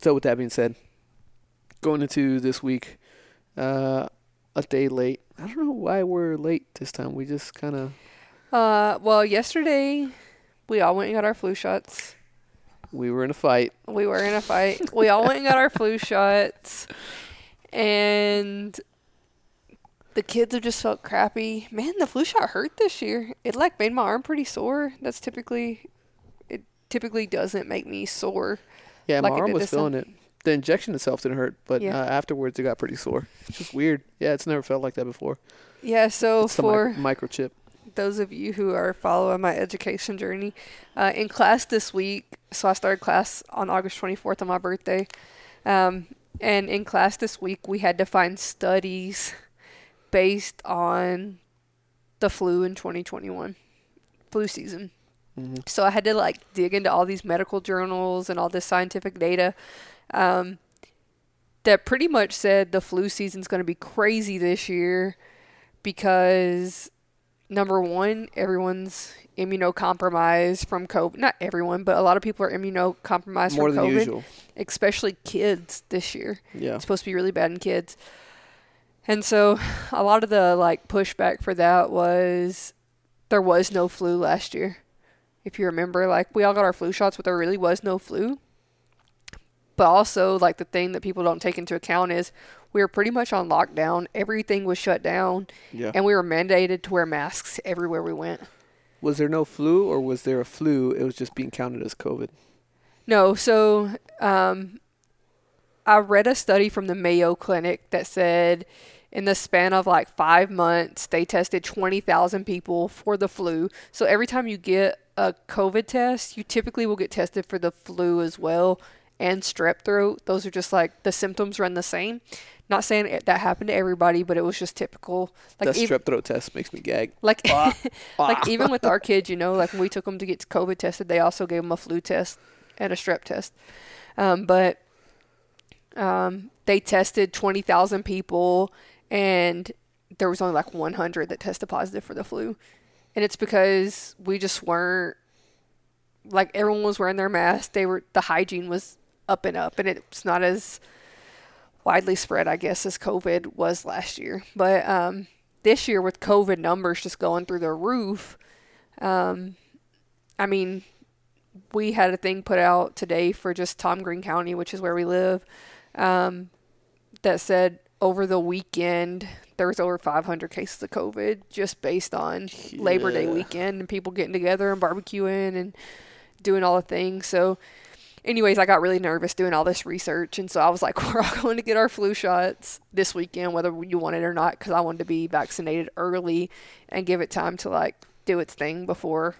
So with that being said, going into this week, uh, a day late. I don't know why we're late this time. We just kind of Uh, well, yesterday we all went and got our flu shots. we were in a fight. We were in a fight. we all went and got our flu shots, and the kids have just felt crappy. Man, the flu shot hurt this year. It like made my arm pretty sore. That's typically, it typically doesn't make me sore. Yeah, Like my arm was feeling it. The injection itself didn't hurt, but Yeah. uh, afterwards it got pretty sore. It's just weird. Yeah, it's never felt like that before. Yeah. So It's for mic- microchip. those of you who are following my education journey, uh, in class this week, so I started class on August 24th on my birthday. Um, and in class this week, we had to find studies based on the flu in 2021, flu season. Mhm. So I had to like dig into all these medical journals and all this scientific data um, that pretty much said the flu season's going to be crazy this year because number one, everyone's immunocompromised from COVID. Not everyone, but a lot of people are immunocompromised More from than COVID, usual. especially kids this year. Yeah. It's supposed to be really bad in kids. And so a lot of the like pushback for that was there was no flu last year. If you remember, like we all got our flu shots, but there really was no flu. But also, like the thing that people don't take into account is we were pretty much on lockdown. Everything was shut down, Yeah. and we were mandated to wear masks everywhere we went. Was there no flu or was there a flu? It was just being counted as COVID. No, so um, I read a study from the Mayo Clinic that said in the span of like five months, they tested 20,000 people for the flu. So every time you get a COVID test, you typically will get tested for the flu as well and strep throat. Those are just like the symptoms run the same. Not saying it, that happened to everybody, but it was just typical. Like that ev- strep throat test makes me gag. like Ah. like even with our kids, you know, like when we took them to get COVID tested, they also gave them a flu test and a strep test. Um, but um, they tested twenty thousand people, and there was only like one hundred that tested positive for the flu, and it's because we just weren't like everyone was wearing their mask. They were the hygiene was up and up, and it's not as widely spread, I guess, as COVID was last year. But um, this year, with COVID numbers just going through the roof, um, I mean, we had a thing put out today for just Tom Green County, which is where we live, um, that said over the weekend there was over 500 cases of COVID just based on Labor Day weekend and people getting together and barbecuing and doing all the things. So, anyways, I got really nervous doing all this research, and so I was like, we're all going to get our flu shots this weekend, whether you want it or not, because I wanted to be vaccinated early and give it time to like do its thing before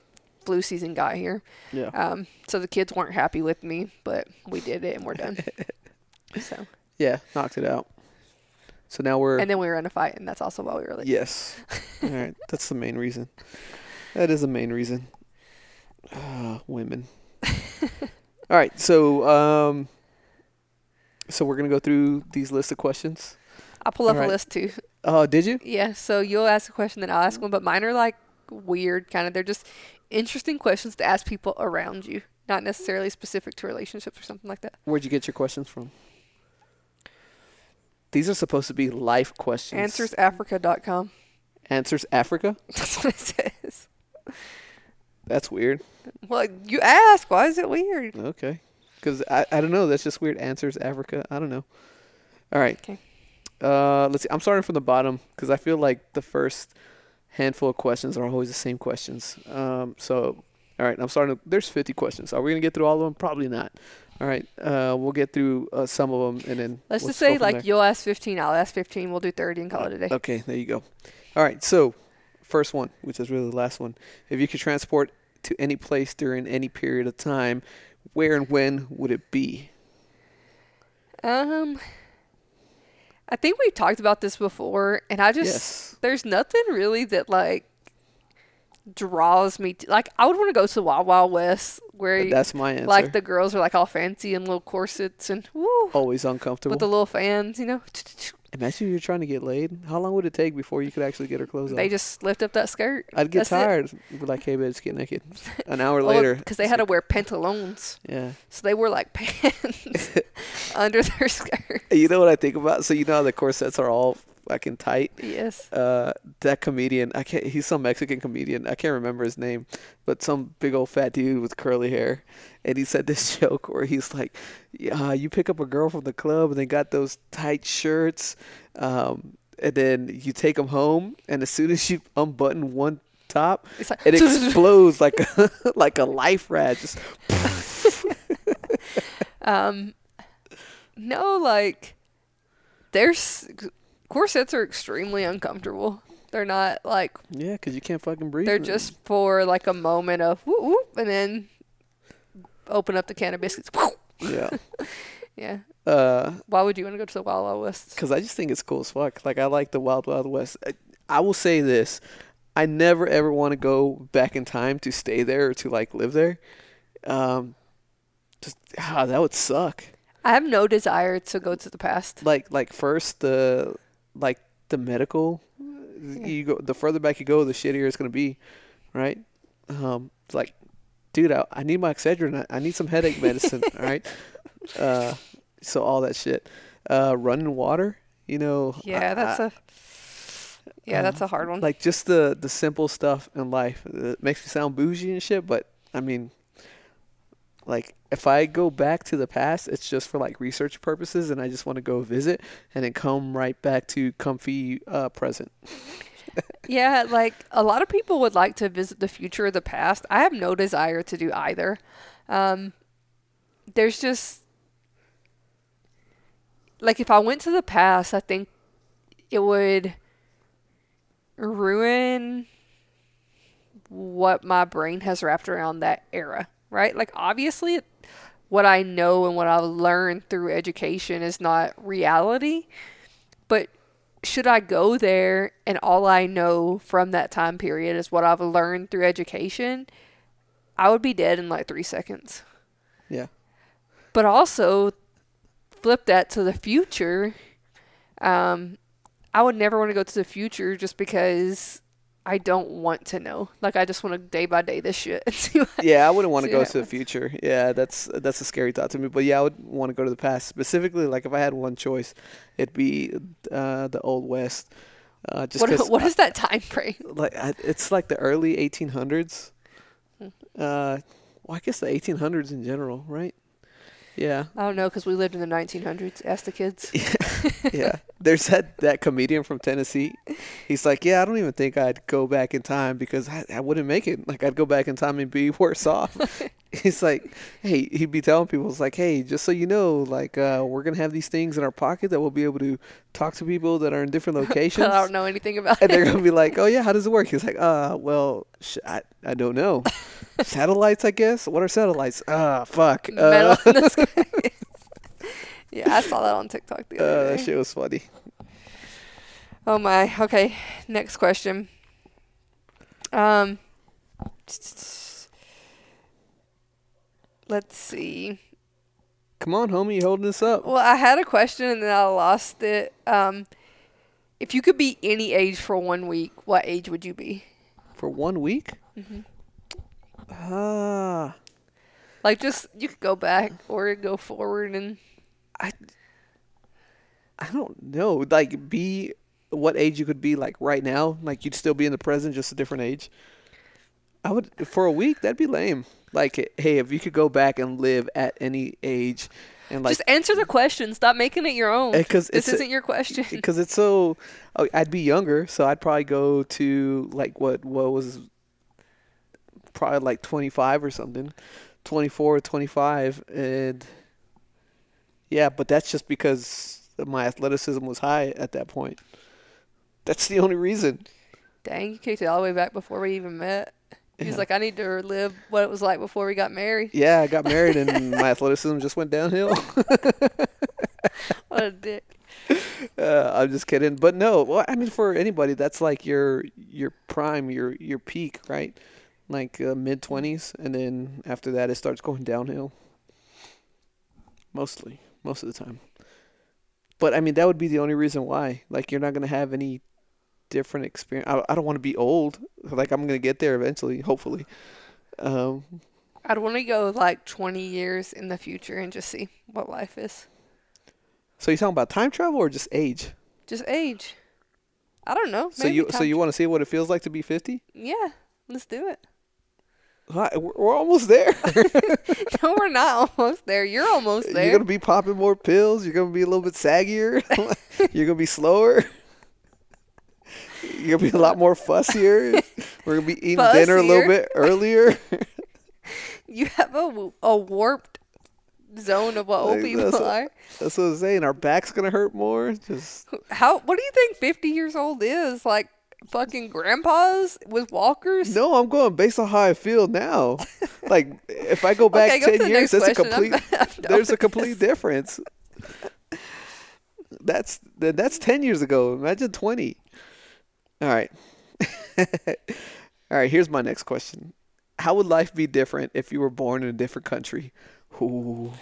flu season got here. Yeah. Um, so the kids weren't happy with me, but we did it and we're done. so, Yeah, knocked it out. So now we're and then we were in a fight, and that's also why we were late. yes. All right, that's the main reason. That is the main reason. Ah, women. All right, so um, so we're gonna go through these list of questions. I'll pull up Alright. a list too. Oh, did you? Yeah, so you'll ask a question, then I'll ask one, but mine are like weird, kind of. They're just interesting questions to ask people around you, not necessarily specific to relationships or something like that. Where'd you get your questions from? These are supposed to be life questions. Answersafrica.com. Answers Africa. That's what it says. That's weird. Well, you ask. Why is it weird? Okay. Because I, I don't know. That's just weird. Answers Africa. I don't know. All right. Okay. Uh, let's see. I'm starting from the bottom because I feel like the first handful of questions are always the same questions. Um, so, all right. I'm starting. There's 50 questions. Are we gonna get through all of them? Probably not. All right. Uh, we'll get through uh, some of them and then Let's just say, like, there. you'll ask 15, I'll ask 15, we'll do 30 and call it a day. Okay. There you go. All right. So, first one, which is really the last one. If you could transport to any place during any period of time, where and when would it be? Um, I think we've talked about this before, and I just, Yes. there's nothing really that, like, draws me to, like, I would want to go to the Wild Wild West where, That's my answer. like, the girls are, like, all fancy and little corsets and, woo, always uncomfortable. with the little fans, you know? Imagine you're trying to get laid. How long would it take before you could actually get her clothes on? They just lift up that skirt. I'd get That's tired. Be like, hey, babe, get naked. An hour later. because they had to wear pantaloons, Yeah. so they wore like pants under their skirt. You know what I think about? So you know how the corsets are all fucking tight. Yes. Uh, that comedian, I can't. He's some Mexican comedian. I can't remember his name, but some big old fat dude with curly hair, and he said this joke where he's like, "Yeah, you pick up a girl from the club and they got those tight shirts, um, and then you take them home, and as soon as you unbutton one top, like it explodes like a like a life rat. Just um, no, like there's corsets are extremely uncomfortable. They're not like yeah, 'cause you can't fucking breathe. they're in it. just for like a moment of whoop whoop, and then open up the can of biscuits. yeah. yeah. Uh, Why would you want to go to the Wild Wild West? Cause I just think it's cool as fuck. Like I like the Wild Wild West. I, I will say this: I never ever want to go back in time to stay there or to like live there. Um, just ah, that would suck. I have no desire to go to the past. Like like first the like the medical. You go the further back you go, the shittier it's gonna be, right? Um, it's like, dude, I, I need my Excedrin. I, I need some headache medicine. all right. Uh, so all that shit. Uh, running water. You know. Yeah, I- that's I- a yeah, that's a hard one. like just the the simple stuff in life it makes me sound bougie and shit but i mean like if i go back to the past it's just for like research purposes and i just want to go visit and then come right back to comfy uh present Yeah, like a lot of people would like to visit the future or the past. I have no desire to do either. Um, there's just like if I went to the past, I think it would ruin what my brain has wrapped around that era, right? Like obviously what I know and what I've learned through education is not reality, but should I go there and all I know from that time period is what I've learned through education, I would be dead in like three seconds. yeah But also, flip that to the future. Um, I would never want to go to the future just because I don't want to know. Like I just want to day by day this shit and see what. yeah i wouldn't want to go to the future yeah that's that's a scary thought to me but yeah i would want to go to the past specifically like if i had one choice it'd be uh the old west uh just what I- is that time frame? like it's like the early 1800s. Hmm. Uh, well, I guess the 1800s in general, right? Yeah, I don't know because we lived in the 1900s. Ask the kids. yeah. There's that that comedian from Tennessee. He's like, yeah, I don't even think I'd go back in time because I, I wouldn't make it. Like I'd go back in time and be worse off. He's like, hey, he'd be telling people, it's like, hey, just so you know, like uh, we're gonna have these things in our pocket that we'll be able to talk to people that are in different locations. I don't know anything about and it. And they're gonna be like, "Oh yeah, how does it work?" He's like, "Uh, well, sh- I, I don't know. satellites, I guess. What are satellites? Ah, fuck. Uh, the sky. yeah, I saw that on TikTok the uh, other that shit was funny. Oh my. Okay, next question. Um, let's see. Come on, homie, you holding this up? Well, I had a question and then I lost it. Um, if you could be any age for one week, what age would you be? For one week? Mm-hmm. Ah, Like, just you could go back or go forward and I, I don't know. Like, be what age you could be like right now? Like, you'd still be in the present, just a different age. I would for a week. That'd be lame. Like, hey, if you could go back and live at any age, and like just answer the question. Stop making it your own. Eh, because This it's isn't your question. because it's so oh, I'd be younger, so I'd probably go to like what what was probably like 25 or something. 24 or 25 and yeah, but that's just because my athleticism was high at that point. That's the only reason. Dang, you kicked it all the way back before we even met. He's like, I need to relive what it was like before we got married. Yeah, I got married and my athleticism just went downhill. What a dick. Uh, I'm just kidding, but no. Well, I mean, for anybody, that's like your your prime, your your peak, right? Like uh, mid twenties, and then after that, it starts going downhill. Mostly, most of the time. but I mean, that would be the only reason why. Like, you're not gonna have any different experience. I, I don't want to be old. Like, I'm gonna get there eventually, hopefully. Um, I'd want to go like 20 years in the future and just see what life is. so you talking about time travel or just age? Just age. I don't know. So you so you want to see what it feels like to be 50? Yeah, let's do it. Hi, We're we're almost there. no, we're not almost there. You're almost there. You're gonna be popping more pills. You're gonna be a little bit saggier. You're gonna be slower. You're gonna be a lot more fussier. We're gonna be eating dinner a little bit earlier. You have a, a warped zone of what old Like, people that's what- are. That's what I'm saying. Our back's gonna hurt more. Just How? What do you think 50 years old is? Like fucking grandpas with walkers? no, I'm going based on how I feel now. Like if I go back Okay, go ten years, that's a. I'm- complete. I'm there's a complete difference. That's that's ten years ago. Imagine twenty. All right. All right. Here's my next question. How would life be different if you were born in a different country? Ooh.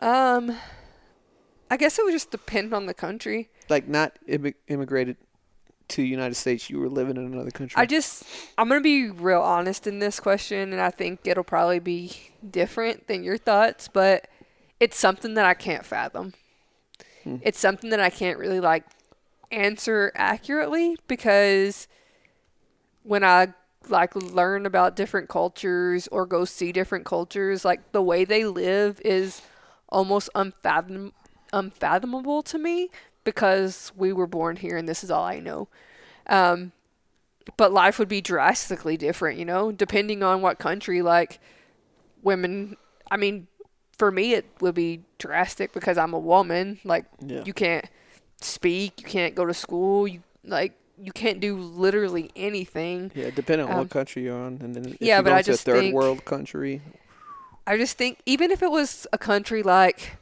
Um, I guess it would just depend on the country. Like not immi- immigrated to the United States. You were living in another country. I just, I'm gonna be real honest in this question, and I think it'll probably be different than your thoughts, but it's something that I can't fathom. Hmm. It's something that I can't really like answer accurately because when I like learn about different cultures or go see different cultures, like the way they live is almost unfathom unfathomable to me because we were born here and this is all I know. Um, but life would be drastically different, you know, depending on what country. Like women, I mean, for me it would be drastic because I'm a woman. Like Yeah. you can't speak, you can't go to school, you like you can't do literally anything. yeah, depending on um, what country you're on, and then if yeah, you but go I to just third think- world country, I just think even if it was a country like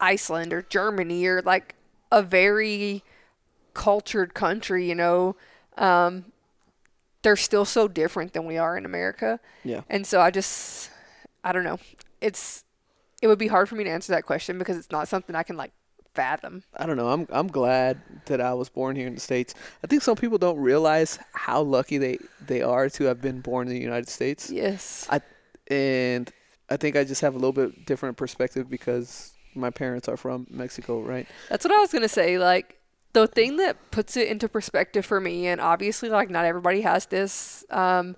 Iceland or Germany or like a very cultured country, you know, um, they're still so different than we are in America. yeah, And so I just, I don't know. It's, it would be hard for me to answer that question because it's not something I can like fathom. I don't know. I'm I'm glad that I was born here in the states. I think some people don't realize how lucky they they are to have been born in the United States. Yes. I And I think I just have a little bit different perspective because my parents are from Mexico, right? That's what I was gonna say. Like the thing that puts it into perspective for me, and obviously, like not everybody has this um,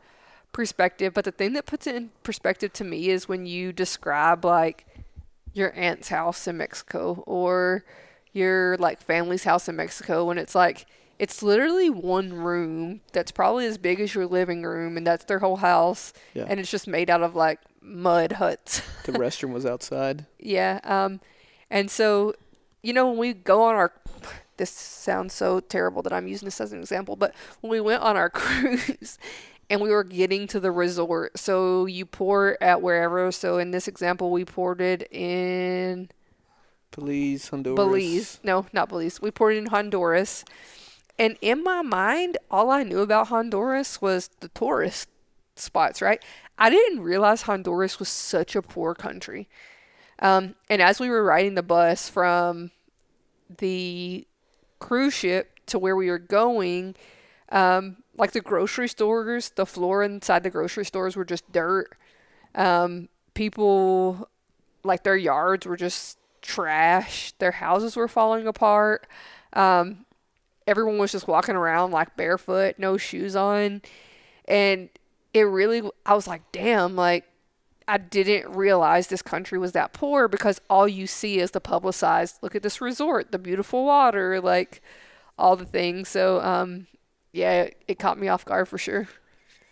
perspective, but the thing that puts it in perspective to me is when you describe like your aunt's house in Mexico or your like family's house in Mexico, and it's like it's literally one room that's probably as big as your living room, and that's their whole house, Yeah. and it's just made out of like mud huts. The restroom was outside. Yeah. Um, and so, you know, when we go on our, this sounds so terrible that I'm using this as an example, but when we went on our cruise and we were getting to the resort, so you port at wherever. So in this example, we ported in Belize, Honduras. Belize. No, not Belize. We ported in Honduras. And in my mind, all I knew about Honduras was the tourist spots, right? I didn't realize Honduras was such a poor country. Um, and as we were riding the bus from the cruise ship to where we were going, um, like the grocery stores, the floor inside the grocery stores were just dirt. Um, people, like their yards were just trash. Their houses were falling apart. Um, everyone was just walking around like barefoot, no shoes on. And it really, I was like, damn, like, I didn't realize this country was that poor because all you see is the publicized look at this resort, the beautiful water, like all the things. So, um, yeah, it, caught me off guard for sure.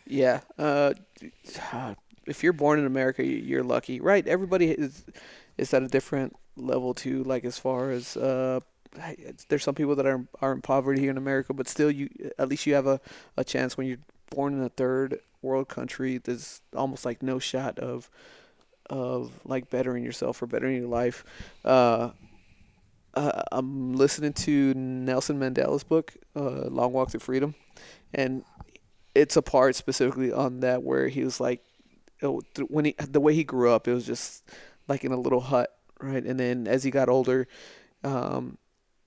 Yeah. Uh, if you're born in America, you- you're lucky, right? Everybody is is at a different level too. Like as far as uh, there's some people that are are in poverty here in America, but still, you at least you have a a chance when you're born in a third world country. There's almost like no shot of of like bettering yourself or bettering your life. Uh, uh, I'm listening to Nelson Mandela's book, uh, Long Walk to Freedom, and it's a part specifically on that where he was like, when he the way he grew up, it was just like in a little hut, right? And then as he got older, um,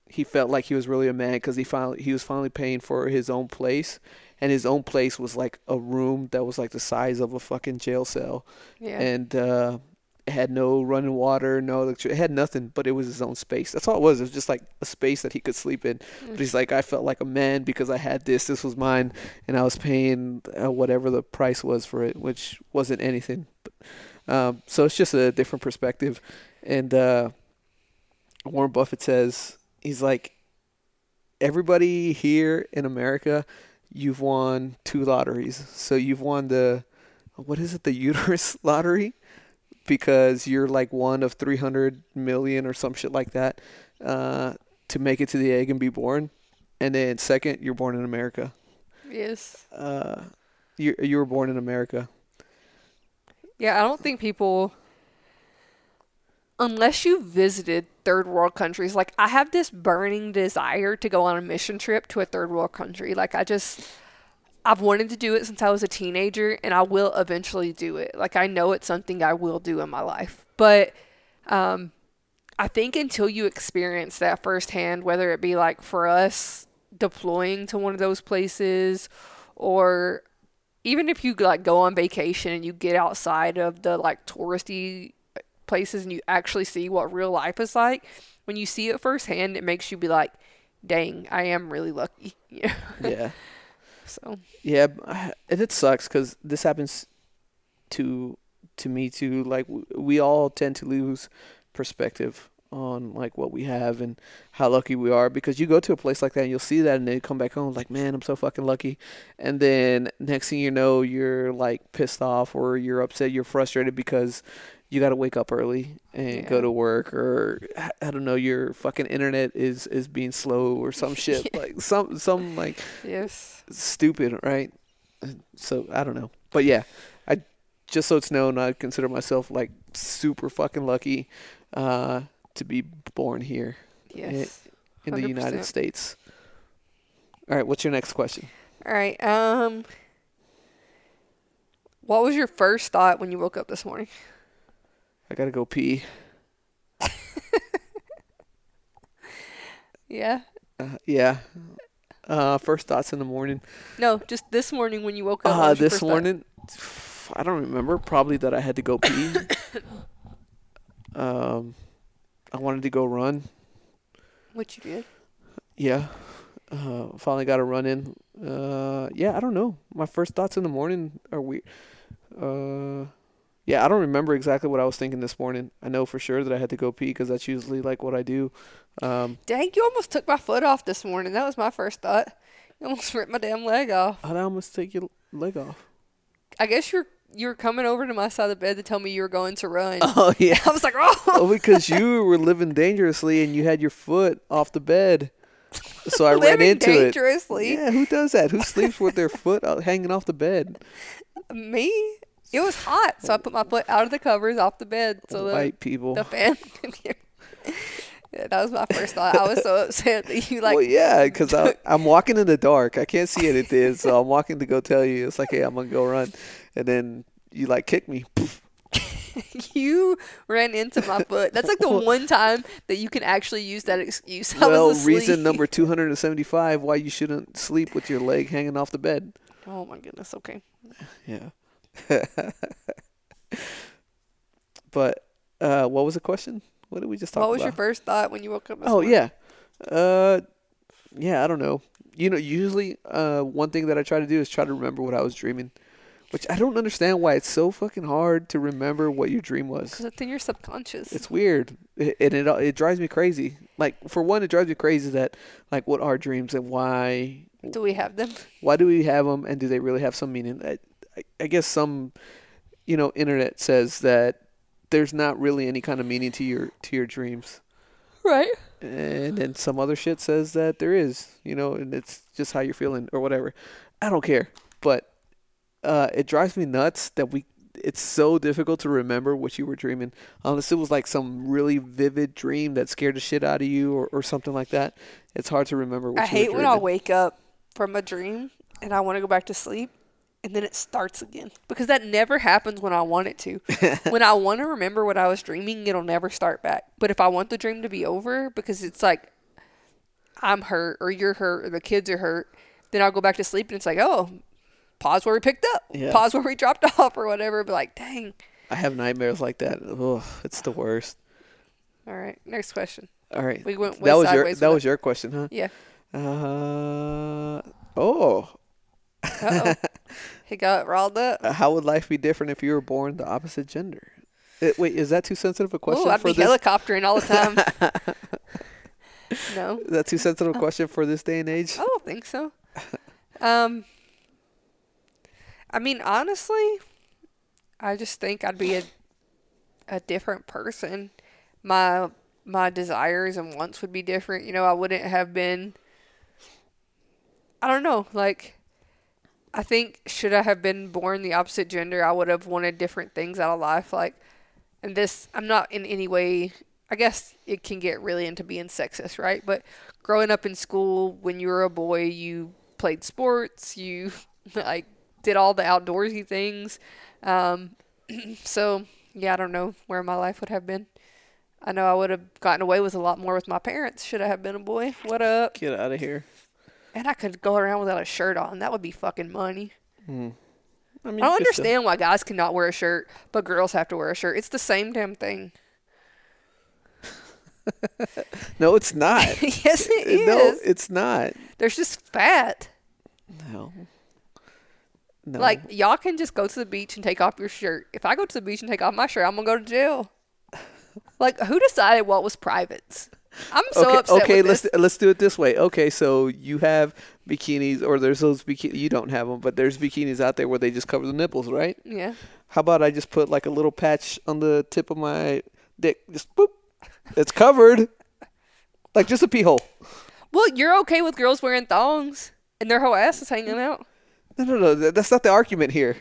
he felt like he was really a man because he finally he was finally paying for his own place, and his own place was like a room that was like the size of a fucking jail cell, Yeah. and uh, it had no running water, no electricity, it had nothing, but it was his own space. That's all it was. It was just like a space that he could sleep in. But he's like, I felt like a man because I had this. This was mine, and I was paying uh, whatever the price was for it, which wasn't anything. But, um, so it's just a different perspective. And uh, Warren Buffett says he's like, everybody here in America, you've won two lotteries. So you've won the what is it, the uterus lottery, because you're like one of 300 million or some shit like that uh, to make it to the egg and be born. And then second, you're born in America. yes. Uh, you you were born in America. Yeah, I don't think people, unless you visited third world countries, like I have this burning desire to go on a mission trip to a third world country. Like I just, I've wanted to do it since I was a teenager, and I will eventually do it. Like I know it's something I will do in my life, but um, I think until you experience that firsthand, whether it be like for us deploying to one of those places, or even if you like go on vacation and you get outside of the like touristy places and you actually see what real life is like, when you see it firsthand, it makes you be like, "Dang, I am really lucky." Yeah. So Yeah, and it sucks because this happens to to me too. Like we all tend to lose perspective on like what we have and how lucky we are because you go to a place like that and you'll see that and then you come back home like man I'm so fucking lucky and then next thing you know you're like pissed off or you're upset you're frustrated because you got to wake up early and go to work or I- don't know your fucking internet is is being slow or some shit like some some like yes, stupid, right? So I don't know, but yeah, I just so it's known, I consider myself like super fucking lucky uh, to be born here yes. in the United States. All right, what's your next question? All right. Um, what was your first thought when you woke up this morning? I gotta go pee. Yeah. Uh, yeah. Uh, first thoughts in the morning. No, just this morning when you woke up. Uh, this first thought? morning, I don't remember. Probably that I had to go pee. um, I wanted to go run. What you did? Yeah. Uh, finally got a run in. Uh, yeah, I don't know. My first thoughts in the morning are weird. Uh, yeah, I don't remember exactly what I was thinking this morning. I know for sure that I had to go pee because that's usually like what I do. Um, Dang, you almost took my foot off this morning. That was my first thought. You almost ripped my damn leg off. I'd almost take your leg off. I guess you're you were coming over to my side of the bed to tell me you were going to run. Oh yeah. I was like, oh, oh, because you were living dangerously and you had your foot off the bed. So I ran into it. dangerously. Yeah, who does that? Who sleeps with their foot hanging off the bed? Me? It was hot, so I put my foot out of the covers off the bed so the, White people. the fan could hear. Yeah, that was my first thought. I was so upset that you like well, yeah, because I'm walking in the dark. I can't see anything, so I'm walking to go tell you. It's like, hey, I'm gonna go run, and then you like kick me. you ran into my foot. That's like the one time that you can actually use that excuse. I well, reason number 275 why you shouldn't sleep with your leg hanging off the bed. Oh my goodness. Okay. Yeah. but uh, what was the question? What did we just talk about? What about? was your first thought when you woke up? This Oh morning? yeah, uh, yeah. I don't know. You know, usually, uh, one thing that I try to do is try to remember what I was dreaming, which I don't understand why it's so fucking hard to remember what your dream was. Because it's in your subconscious. It's weird, it, and it it drives me crazy. Like for one, it drives me crazy that like what are dreams and why Do we have them? why do we have them and do they really have some meaning? I, I, I guess some, you know, internet says that there's not really any kind of meaning to your to your dreams Right. and then some other shit says that there is, you know, and it's just how you're feeling or whatever. I don't care, but uh, it drives me nuts that we. It's so difficult to remember what you were dreaming, unless it was like some really vivid dream that scared the shit out of you or, or something like that. It's hard to remember. what I you hate when I wake up from a dream and I want to go back to sleep and then it starts again because that never happens when I want it to. when I want to remember what I was dreaming, it'll never start back. But if I want the dream to be over because it's like I'm hurt or you're hurt or the kids are hurt, then I'll go back to sleep and it's like, oh, pause where we picked up, Yeah. pause where we dropped off or whatever. But like, dang. I have nightmares like that. Ugh, it's the worst. All right, next question. All right. We went that was your that was your question, huh? Yeah. Uh oh. Oh. he got riled up. Uh, How would life be different if you were born the opposite gender? Uh, wait, is that too sensitive a question Oh, I'd for be this? helicoptering all the time. no. Is that too sensitive a question for this day and age? I don't think so. Um, I mean, honestly, I just think I'd be a a different person. My my desires and wants would be different. You know, I wouldn't have been. I don't know. Like, I think should I have been born the opposite gender, I would have wanted different things out of life. Like, and this, I'm not in any way. I guess it can get really into being sexist, right? But growing up in school, when you were a boy, you played sports, you like did all the outdoorsy things. Um, so yeah, I don't know where my life would have been. I know I would have gotten away with a lot more with my parents. Should I have been a boy? What up? Get out of here. And I could go around without a shirt on. That would be fucking money. Hmm. I mean, I don't you could still- understand why guys cannot wear a shirt, but girls have to wear a shirt. It's the same damn thing. No, it's not. yes, it is. No, it's not. There's just fat. No. No. Like y'all can just go to the beach and take off your shirt. If I go to the beach and take off my shirt, I'm gonna go to jail. Like who decided what was privates? I'm so okay, upset okay, let's let's do it this way. Okay, so you have bikinis, or there's those bikini. You don't have them, but there's bikinis out there where they just cover the nipples, right? Yeah. How about I just put like a little patch on the tip of my dick, just boop, it's covered, like just a pee hole. Well, you're okay with girls wearing thongs and their whole ass is hanging out. No, no, no, that's not the argument here.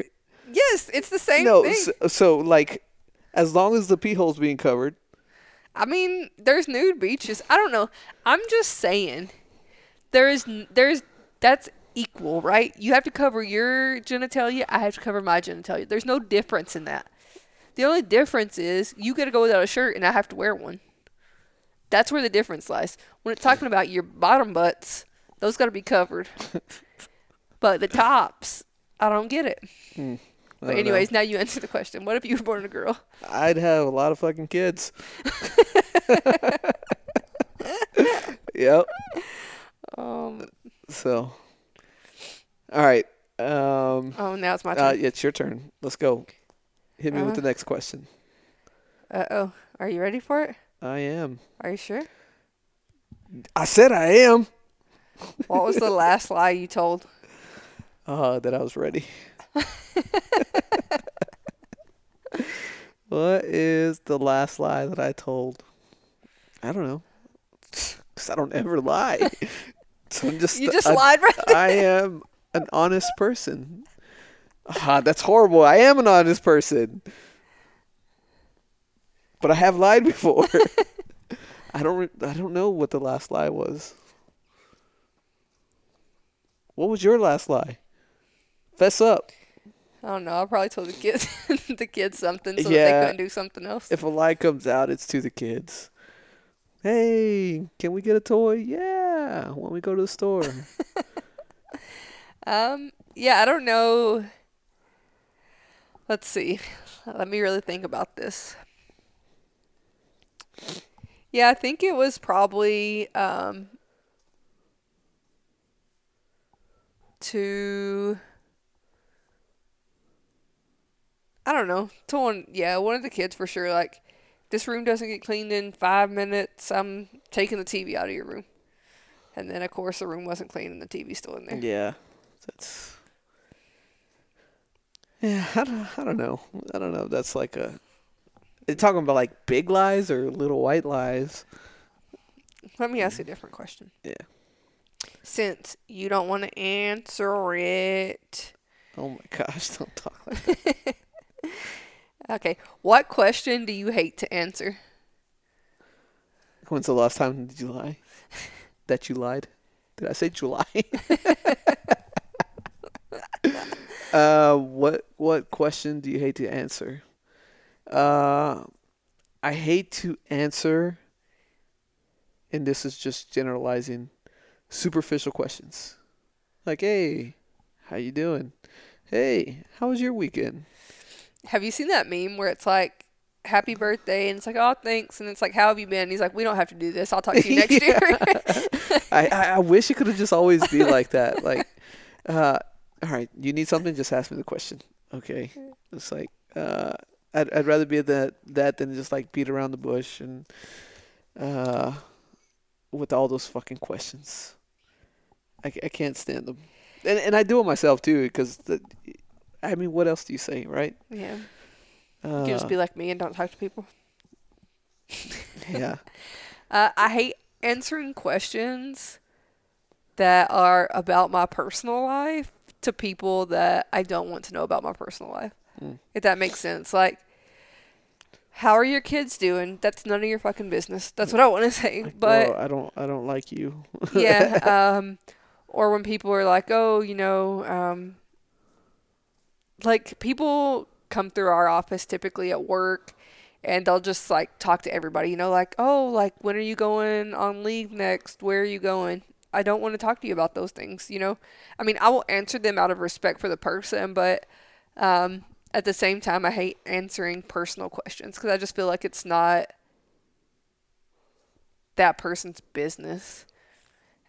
Yes, it's the same no, thing. so, so like, as long as the pee hole's being covered, I mean, there's nude beaches. I don't know. I'm just saying, there's there's that's equal, right? You have to cover your genitalia. I have to cover my genitalia. There's no difference in that. The only difference is you got to go without a shirt, and I have to wear one. That's where the difference lies. When it's talking about your bottom butts, those got to be covered. but the tops, I don't get it. I But know. anyways, now you answer the question. What if you were born a girl? I'd have a lot of fucking kids. yep. Um. So, all right. Um, Oh, now it's my uh, turn. yeah, it's your turn. Let's go. Hit me with Uh-huh. the next question. Uh oh. Are you ready for it? I am. Are you sure? I said I am. What was the last lie you told? Uh, that I was ready. what is the last lie that I told? I don't know. Cause I don't ever lie. so I'm just. You just lied right there. I am an honest person. Ah, that's horrible. I am an honest person. But I have lied before. I don't. I don't know what the last lie was. What was your last lie? Fess up. I don't know. I probably told the kids the kids something so that they couldn't do something else. If a lie comes out, it's to the kids. Hey, can we get a toy? Yeah, when we go to the store. Um. Yeah. I don't know. Let's see. Let me really think about this. Yeah, I think it was probably um to I don't know. To one yeah, one of the kids for sure like this room doesn't get cleaned in 5 minutes. I'm taking the TV out of your room. And then of course the room wasn't clean and the TV's still in there. Yeah, that's. Yeah, I don't, I don't know. I don't know. That's like a. Are talking about like big lies or little white lies? Let me ask you a mm. different question. Yeah. Since you don't want to answer it. Oh my gosh! Don't talk like that. Okay. What question do you hate to answer? When's the last time did you lie? That you lied? Did I say July? Uh, what what question do you hate to answer? Uh, I hate to answer, and this is just generalizing, superficial questions, like, "Hey, how you doing? Hey, how was your weekend?" Have you seen that meme where it's like, happy birthday, and it's like, oh, thanks. And it's like, how have you been? And he's like, we don't have to do this. I'll talk to you next year. I, I wish it could have just always be like that. Like, uh, all right, you need something, just ask me the question. Okay, it's like uh, I'd I'd rather be that that than just like beat around the bush and uh, with all those fucking questions. I, I can't stand them, and and I do it myself too because I mean, what else do you say, right? yeah. Uh, You can just be like me and don't talk to people. yeah. Uh, I hate answering questions that are about my personal life to people that I don't want to know about my personal life. Mm. If that makes sense. Like, how are your kids doing? That's none of your fucking business. That's what I want to say. Like, but well, I don't I don't like you. yeah. Um, or when people are like, oh, you know, um, like people come through our office typically at work and they'll just like talk to everybody, you know, like, oh, like, when are you going on leave next? Where are you going? I don't want to talk to you about those things, you know? I mean, I will answer them out of respect for the person, but um, at the same time, I hate answering personal questions because I just feel like it's not that person's business.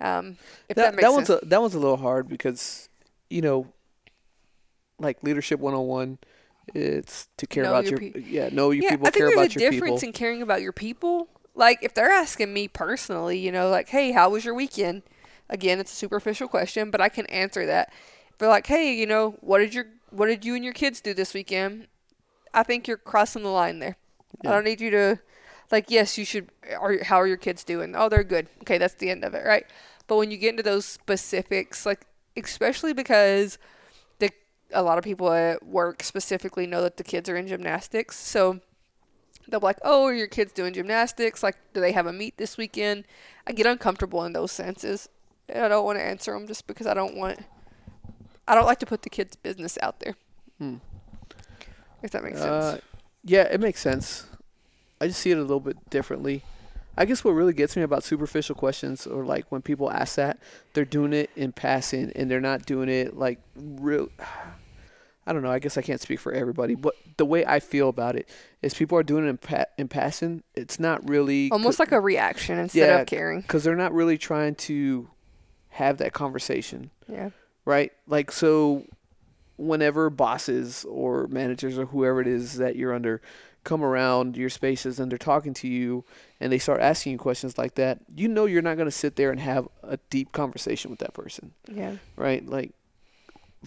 Um, if that, that, makes that one's sense. a that one's a little hard because you know like leadership 101 it's to care Know about your your, pe- yeah know your yeah, people I think care there's about a your difference people in caring about your people. Like if they're asking me personally, you know, like, "Hey, how was your weekend?" Again, it's a superficial question, but I can answer that. If they're like, "Hey, you know, what did your what did you and your kids do this weekend?" I think you're crossing the line there. I don't need you to like, yes, you should are how are your kids doing? Oh, they're good. Okay, that's the end of it, right? But when you get into those specifics, like especially because a lot of people at work specifically know that the kids are in gymnastics, so they'll be like, "Oh, are your kids doing gymnastics? Like, do they have a meet this weekend?" I get uncomfortable in those senses, and I don't want to answer them just because I don't want. I don't like to put the kids' business out there. Hmm. If that makes Uh, sense. yeah it makes sense i just see it a little bit differently i guess what really gets me about superficial questions or like when people ask that they're doing it in passing and they're not doing it like real i don't know i guess i can't speak for everybody but the way i feel about it is people are doing it in, pa- in passing it's not really Almost like a reaction instead Yeah. of caring. because they're not really trying to have that conversation Yeah. right? Like so whenever bosses or managers or whoever it is that you're under come around your spaces and they're talking to you and they start asking you questions like that, you know you're not going to sit there and have a deep conversation with that person, Yeah. right? Like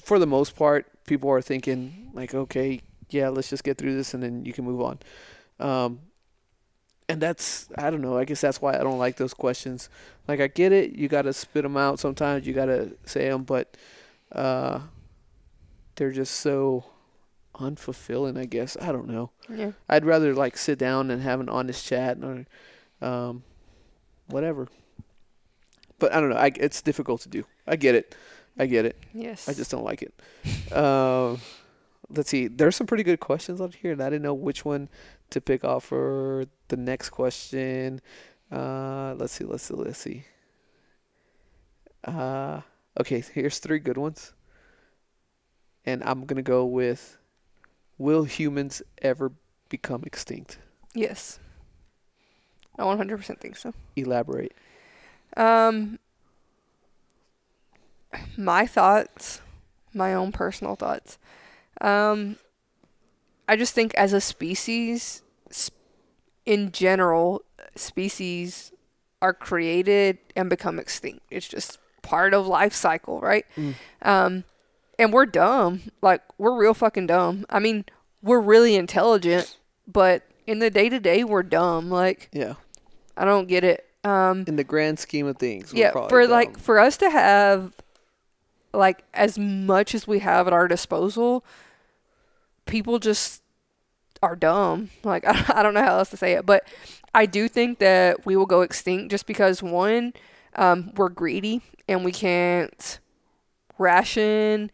for the most part, people are thinking like, okay, yeah, let's just get through this and then you can move on. Um, and that's I don't know. I guess that's why I don't like those questions. Like I get it, you got to spit them out. Sometimes you got to say them, but uh, they're just so unfulfilling. I guess I don't know. Yeah. I'd rather like sit down and have an honest chat or um, whatever. But I don't know. I, it's difficult to do. I get it. I get it. Yes. I just don't like it. Um, let's see. There's some pretty good questions on here, and I didn't know which one to pick off for the next question. Uh, let's see. Let's see. Let's see. Uh, okay. Here's three good ones, and I'm gonna go with: Will humans ever become extinct? Yes. I 100% think so. Elaborate. Um, my thoughts, my own personal thoughts. Um, I just think as a species, s- in general, species are created and become extinct. It's just part of life cycle, right? Mm. Um, and we're dumb. Like we're real fucking dumb. I mean, we're really intelligent, but in the day to day, we're dumb. Like Yeah. I don't get it. Um, In the grand scheme of things. we're yeah for like for us to have like as much as we have at our disposal people just are dumb like i, I don't know how else to say it but i do think that we will go extinct just because one um, we're greedy and we can't ration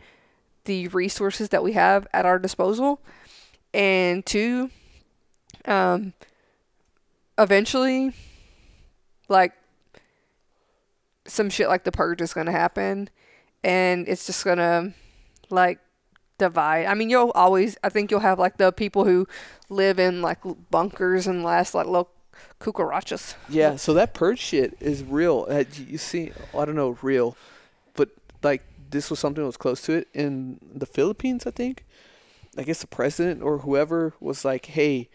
the resources that we have at our disposal, and two, um, eventually, like some shit like the purge is gonna happen, and it's just gonna like divide. I mean, you'll always. I think you'll have like the people who live in like bunkers and last like little cucarachas. Yeah, so that purge shit is real. Uh, You see, I don't know, real, but like this was something that was close to it in the Philippines. I think. I guess the president or whoever was like, "Hey,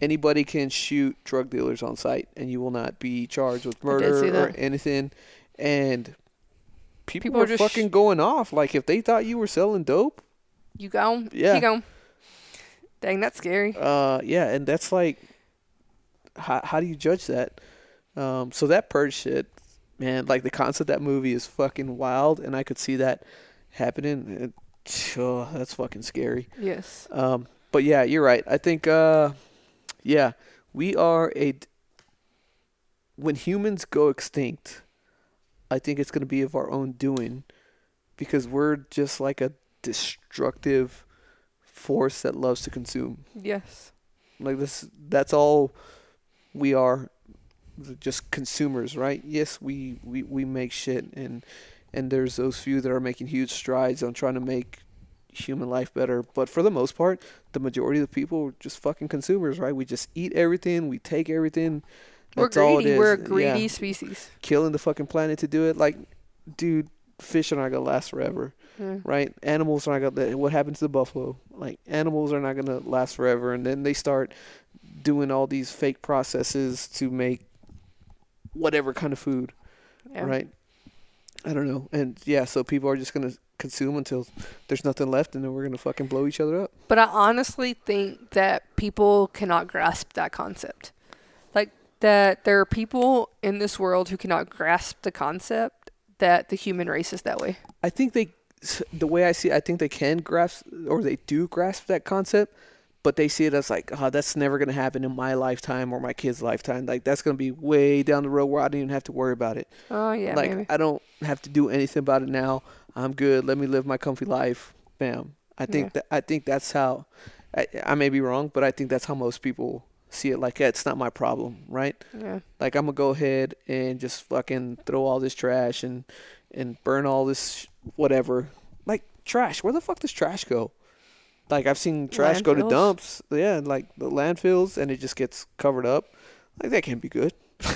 anybody can shoot drug dealers on site, and you will not be charged with murder or anything." And people, People were are just fucking sh- going off. Like if they thought you were selling dope, You go. Yeah. You go. Dang, that's scary. Uh, yeah, and that's like, how how do you judge that? Um, so that purge shit, man, like the concept of that movie is fucking wild, and I could see that happening. It, oh, that's fucking scary. Yes. Um, but yeah, you're right. I think, uh, yeah, we are a. When humans go extinct, I think it's gonna be of our own doing, because we're just like a destructive force that loves to consume. Yes. Like this, that's all we are, just consumers, right? Yes, we, we, we make shit, and and there's those few that are making huge strides on trying to make human life better. But for the most part, the majority of the people are just fucking consumers, right? We just eat everything, we take everything. We're That's all it greedy. We're a Yeah. greedy species. Killing the fucking planet to do it, like, dude, fish are not gonna last forever Yeah. right? Animals are not gonna. What happened to the buffalo? Like animals are not gonna last forever, and then they start doing all these fake processes to make whatever kind of food, Yeah. right? I don't know, and yeah, so people are just gonna consume until there's nothing left, and then we're gonna fucking blow each other up. But I honestly think that people cannot grasp that concept. Like that there are people in this world who cannot grasp the concept that the human race is that way. I think they, the way I see, it, I think they can grasp or they do grasp that concept, but they see it as like, oh, that's never gonna happen in my lifetime or my kid's lifetime. Like that's gonna be way down the road where I don't even have to worry about it. Oh yeah, like maybe. I don't have to do anything about it now. I'm good. Let me live my comfy life. Bam. I think Yeah. that I think that's how. I, I may be wrong, but I think that's how most people see it. Like, yeah, it's not my problem, right? Yeah. Like I'm gonna go ahead and just fucking throw all this trash and and burn all this sh- whatever. Like trash. Where the fuck does trash go? Like I've seen trash go to dumps. Yeah, like the landfills, and it just gets covered up. Like that can't be good,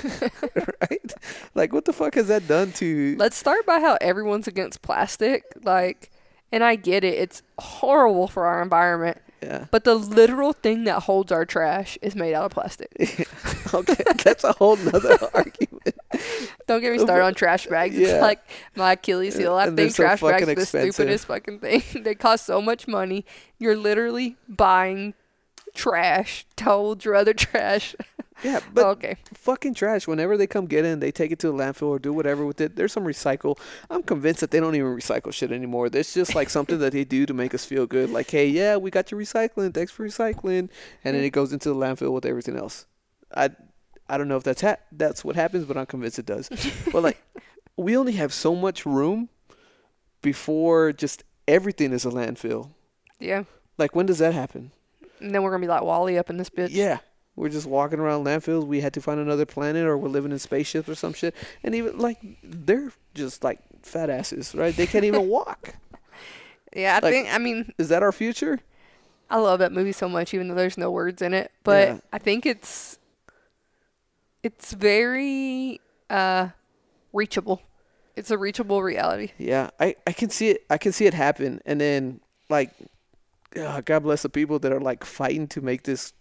right? Like what the fuck has that done to? Let's start by how everyone's against plastic. Like, and I get it; it's horrible for our environment. Yeah. But the literal thing that holds our trash is made out of plastic. okay, that's a whole nother argument. Don't get me started on trash bags. Yeah. It's like my Achilles uh, heel. I And think so trash bags are the stupidest fucking thing. they cost so much money. You're literally buying trash to hold your other trash. Yeah, but okay. fucking trash. Whenever they come get in, they take it to the landfill or do whatever with it. There's some recycle. I'm convinced that they don't even recycle shit anymore. There's just like something that they do to make us feel good. Like, hey, yeah, we got your recycling. Thanks for recycling. And then mm. it goes into the landfill with everything else. I, I don't know if that's ha- that's what happens, but I'm convinced it does. but like, we only have so much room before just everything is a landfill. Yeah. Like, when does that happen? And then we're gonna be like WALL-E up in this bitch. Yeah. We're just walking around landfills. We had to find another planet, or we're living in spaceships or some shit. And even like they're just like fat asses, right? They can't even walk. Yeah. I Like- think. I mean, Is that our future? I love that movie so much, even though there's no words in it. But Yeah. I think it's it's very uh reachable. It's a reachable reality. Yeah, I I can see it. I can see it happen. And then like, God bless the people that are like fighting to make this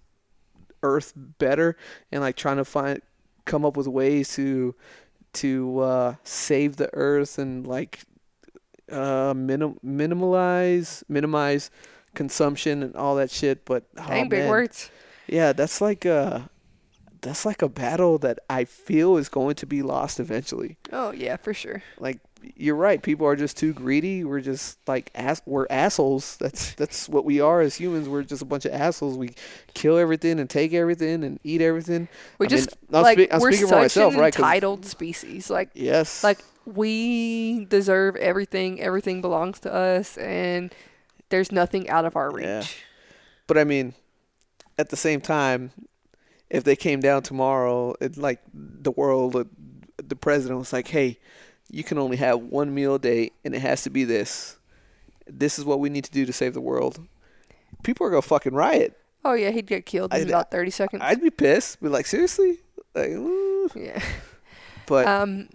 Earth better and like trying to find come up with ways to to uh, save the Earth and like uh, minim- minimalize minimize consumption and all that shit. But oh, Dang, big man. words. Yeah, that's like a that's like a battle that I feel is going to be lost eventually. Oh yeah, for sure. Like you're right, people are just too greedy. We're just like ass we're assholes. That's that's what we are as humans. We're just a bunch of assholes. We kill everything and take everything and eat everything. We I mean, just I'm like spe- we're speaking such for myself, an right? entitled species. Like yes. like we deserve everything. Everything belongs to us, and there's nothing out of our reach. Yeah. But I mean, at the same time, if they came down tomorrow, it like the world, the president was like, "Hey, you can only have one meal a day, and it has to be this. This is what we need to do to save the world." People are gonna fucking riot. Oh yeah, he'd get killed in I'd- about thirty seconds. I'd be pissed. Be like, seriously? Like, ooh. yeah. but Um,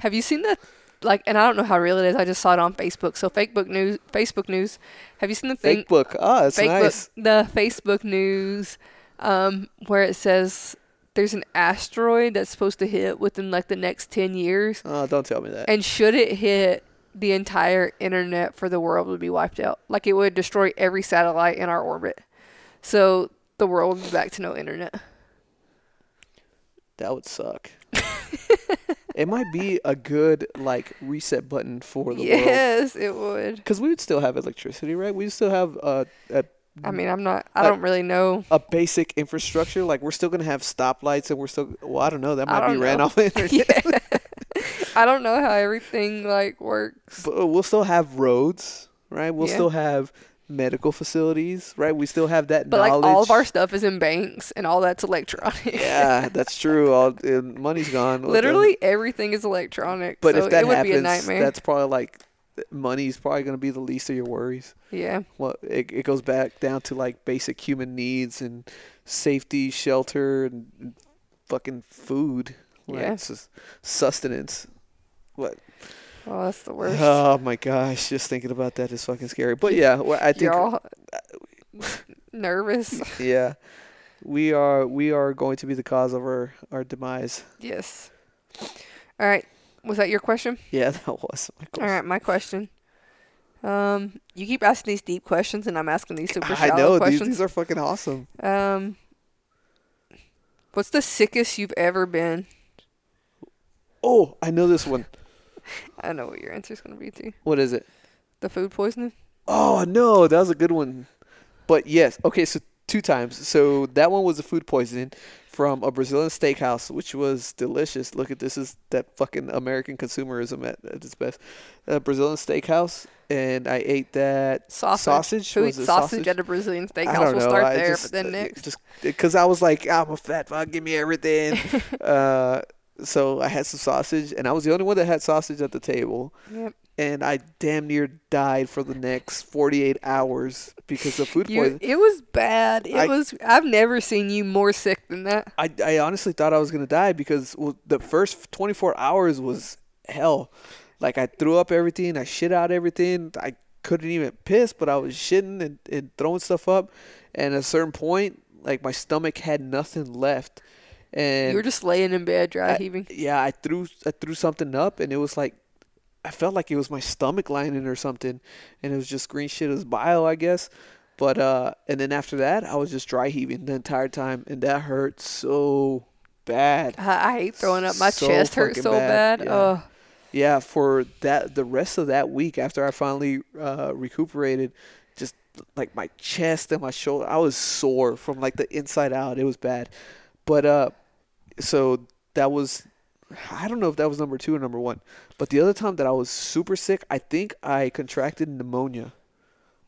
have you seen the like? And I don't know how real it is. I just saw it on Facebook. So Facebook news. Facebook news. Have you seen the thing? fake book. Ah, it's fake nice. the Facebook news, um, where it says there's an asteroid that's supposed to hit within like the next ten years, Oh, don't tell me that. and should it hit, the entire internet for the world would be wiped out. Like it would destroy every satellite in our orbit. So the world would be back to no internet. That would suck. it might be a good like reset button for the world yes, it would. because we would still have electricity, right? We still have uh, a I mean, I'm not. I Like- don't really know. a basic infrastructure. Like we're still gonna have stoplights, and we're still. Well, I don't know. That might be don't ran know. off the internet. yeah. I don't know how everything like works. But we'll still have roads, right? We'll Yeah. still have medical facilities, right? We still have that But like all of our stuff is in banks and all that's electronic. yeah, that's true. All uh, money's gone. Literally everything is electronic. But so if that it would happens, be a nightmare. that's probably like money's probably going to be the least of your worries. yeah. Well, it it goes back down to like basic human needs and safety, shelter, and fucking food. Like, Yeah. just sustenance. What? Oh, that's the worst. Oh my gosh, just thinking about that is fucking scary. But yeah, well, I think You're all uh, nervous. yeah, we are we are going to be the cause of our our demise. yes. All right. Was that your question? Yeah, that was my All right, my question. Um, you keep asking these deep questions, and I'm asking these super I shallow know these, questions. these are fucking awesome. Um, what's the sickest you've ever been? Oh, I know this one. I know what your answer's gonna be too. What is it? The food poisoning. Oh no, that was a good one. But yes, okay, so two times. So that one was a food poisoning from a Brazilian steakhouse, which was delicious. Look at this is that fucking American consumerism at, at its best. A Brazilian steakhouse, and I ate that Sausage. Sausage? Who eats sausage, sausage? at a Brazilian I steakhouse? don't We'll start I there, just, but then uh, next. just because I was like, I'm a fat fuck, give me everything. uh, so I had some sausage, and I was the only one that had sausage at the table Yep. And I damn near died for the next 48 hours because of food poisoning. it was bad. It I- was. I've never seen you more sick than that. I, I honestly thought I was going to die because well, the first 24 hours was hell. Like, I threw up everything, I shit out everything. I couldn't even piss, but I was shitting and, and throwing stuff up. And at a certain point, like, my stomach had nothing left. And you were just laying in bed, dry I- heaving. yeah, I threw I threw something up, and it was like I felt like it was my stomach lining or something, and it was just green shit as bile, I guess. But uh, and then after that, I was just dry heaving the entire time, and that hurt so bad. I, I hate throwing up. My So chest hurt so bad, bad. yeah. Oh, Yeah, for that the rest of that week after I finally uh, recuperated, just like my chest and my shoulder, I was sore from like the inside out. It was bad. But uh, so that was I don't know if that was number two or number one. But the other time that I was super sick, I think I contracted pneumonia.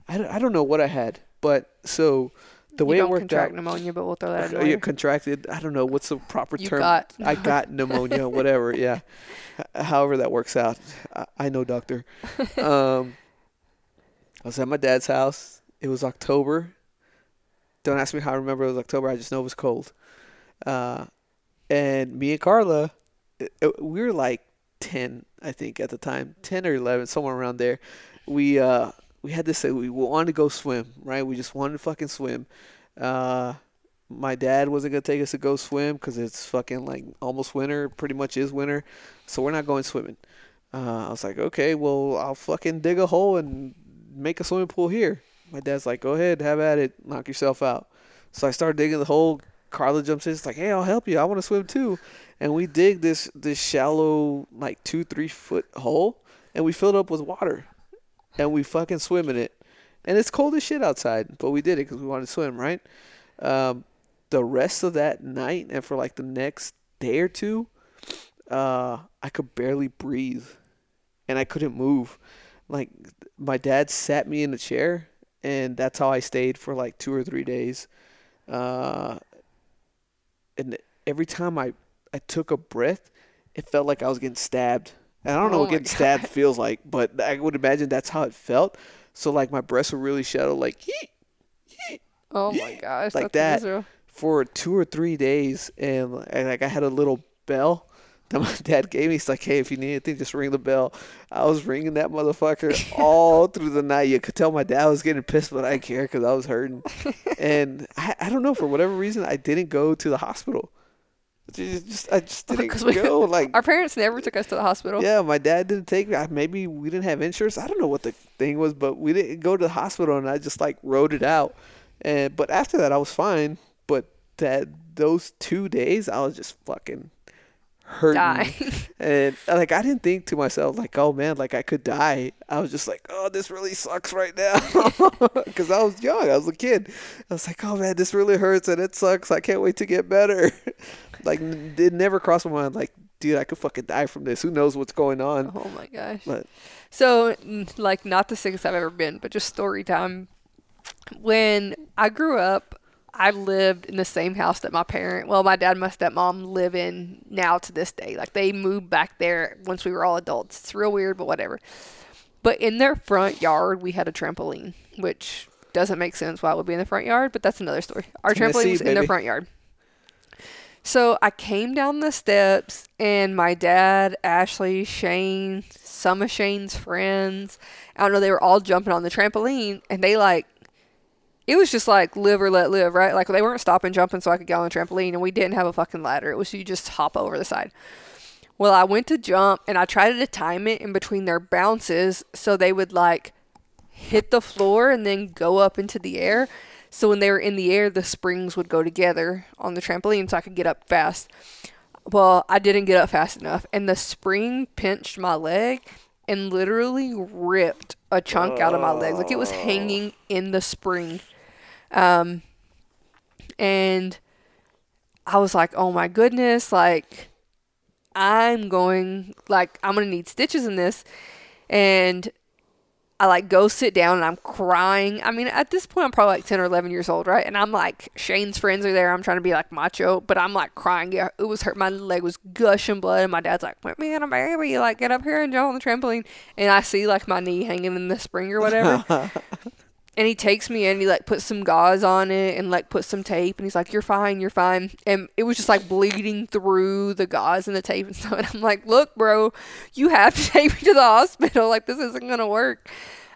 I don't, I don't know what I had, but so the you way don't it worked contract out, pneumonia, but we'll throw that in uh, yeah, contracted. I don't know what's the proper You term. got. I got pneumonia, whatever. Yeah, however that works out. I, I know, doctor. Um, I was at my dad's house. It was October. Don't ask me how I remember it was October. I just know it was cold. Uh, and me and Carla, we were like ten, I think, at the time, ten or eleven, somewhere around there. We uh, we had this. We wanted to go swim, right? We just wanted to fucking swim. Uh, my dad wasn't gonna take us to go swim because it's fucking like almost winter, pretty much is winter, so we're not going swimming. Uh, I was like, okay, well, I'll fucking dig a hole and make a swimming pool here. My dad's like, go ahead, have at it, knock yourself out. So I started digging the hole. Carla jumps in, it's like, hey, I'll help you. I want to swim too. And we dig this this shallow, like two three foot hole, and we fill it up with water, and we fucking swim in it. And it's cold as shit outside, but we did it because we wanted to swim, right? Um, the rest of that night and for like the next day or two, uh, I could barely breathe, and I couldn't move. like my dad sat me in a chair, and that's how I stayed for like two or three days. Uh, and every time I I took a breath, it felt like I was getting stabbed. And I don't know Oh what getting stabbed feels like, but I would imagine that's how it felt. So like my breasts were really shallow, like Oh my gosh. Like that. miserable. for two or three days, and, and like I had a little bell that my dad gave me. He's like, "Hey, if you need anything, just ring the bell." I was ringing that motherfucker all through the night. You could tell my dad was getting pissed, but I didn't care because I was hurting. and I, I don't know for whatever reason I didn't go to the hospital. Just, just I just didn't Because we- go. Like Our parents never took us to the hospital. yeah, my dad didn't take me. Maybe we didn't have insurance. I don't know what the thing was, but we didn't go to the hospital, and I just like wrote it out. And but after that, I was fine. But that those two days, I was just fucking hurting. Die. And uh, like I didn't think to myself like, oh man, like I could die. I was just like, oh, this really sucks right now, because I was young. I was a kid. I was like, oh man, this really hurts and it sucks. I can't wait to get better. like it never crossed my mind like, dude, I could fucking die from this. Who knows what's going on? Oh my gosh. But So, like, not the sickest I've ever been, but just story time. When I grew up, I lived in the same house that my parent, well, my dad and my stepmom live in now to this day. Like, they moved back there once we were all adults. It's real weird, but whatever. But in their front yard, we had a trampoline, which doesn't make sense why it would be in the front yard, but that's another story. Our trampoline was in their front yard. So I came down the steps, and my dad, Ashley, Shane, some of Shane's friends, I don't know, they were all jumping on the trampoline, and they like, it was just like live or let live, right? Like they weren't stopping jumping so I could get on the trampoline, and we didn't have a fucking ladder. It was you just hop over the side. Well, I went to jump, and I tried to time it in between their bounces so they would like hit the floor and then go up into the air. So when they were in the air, the springs would go together on the trampoline so I could get up fast. Well, I didn't get up fast enough, and the spring pinched my leg and literally ripped a chunk out of my leg. Like it was hanging in the spring. Um, and I was like, oh my goodness, like I'm going, like, I'm to need stitches in this. And I like go sit down and I'm crying. I mean, at this point, I'm probably like 10 or 11 years old, right? And I'm like, Shane's friends are there. I'm trying to be like macho, but I'm like crying. Yeah, it was hurt. My leg was gushing blood. And my dad's like, in a baby. Like, get up here and jump on the trampoline. And I see like my knee hanging in the spring or whatever. and he takes me in. He like puts some gauze on it and like puts some tape. And he's like, "You're fine, you're fine." And it was just like bleeding through the gauze and the tape and stuff. And I'm like, "Look, bro, you have to take me to the hospital. Like this isn't gonna work."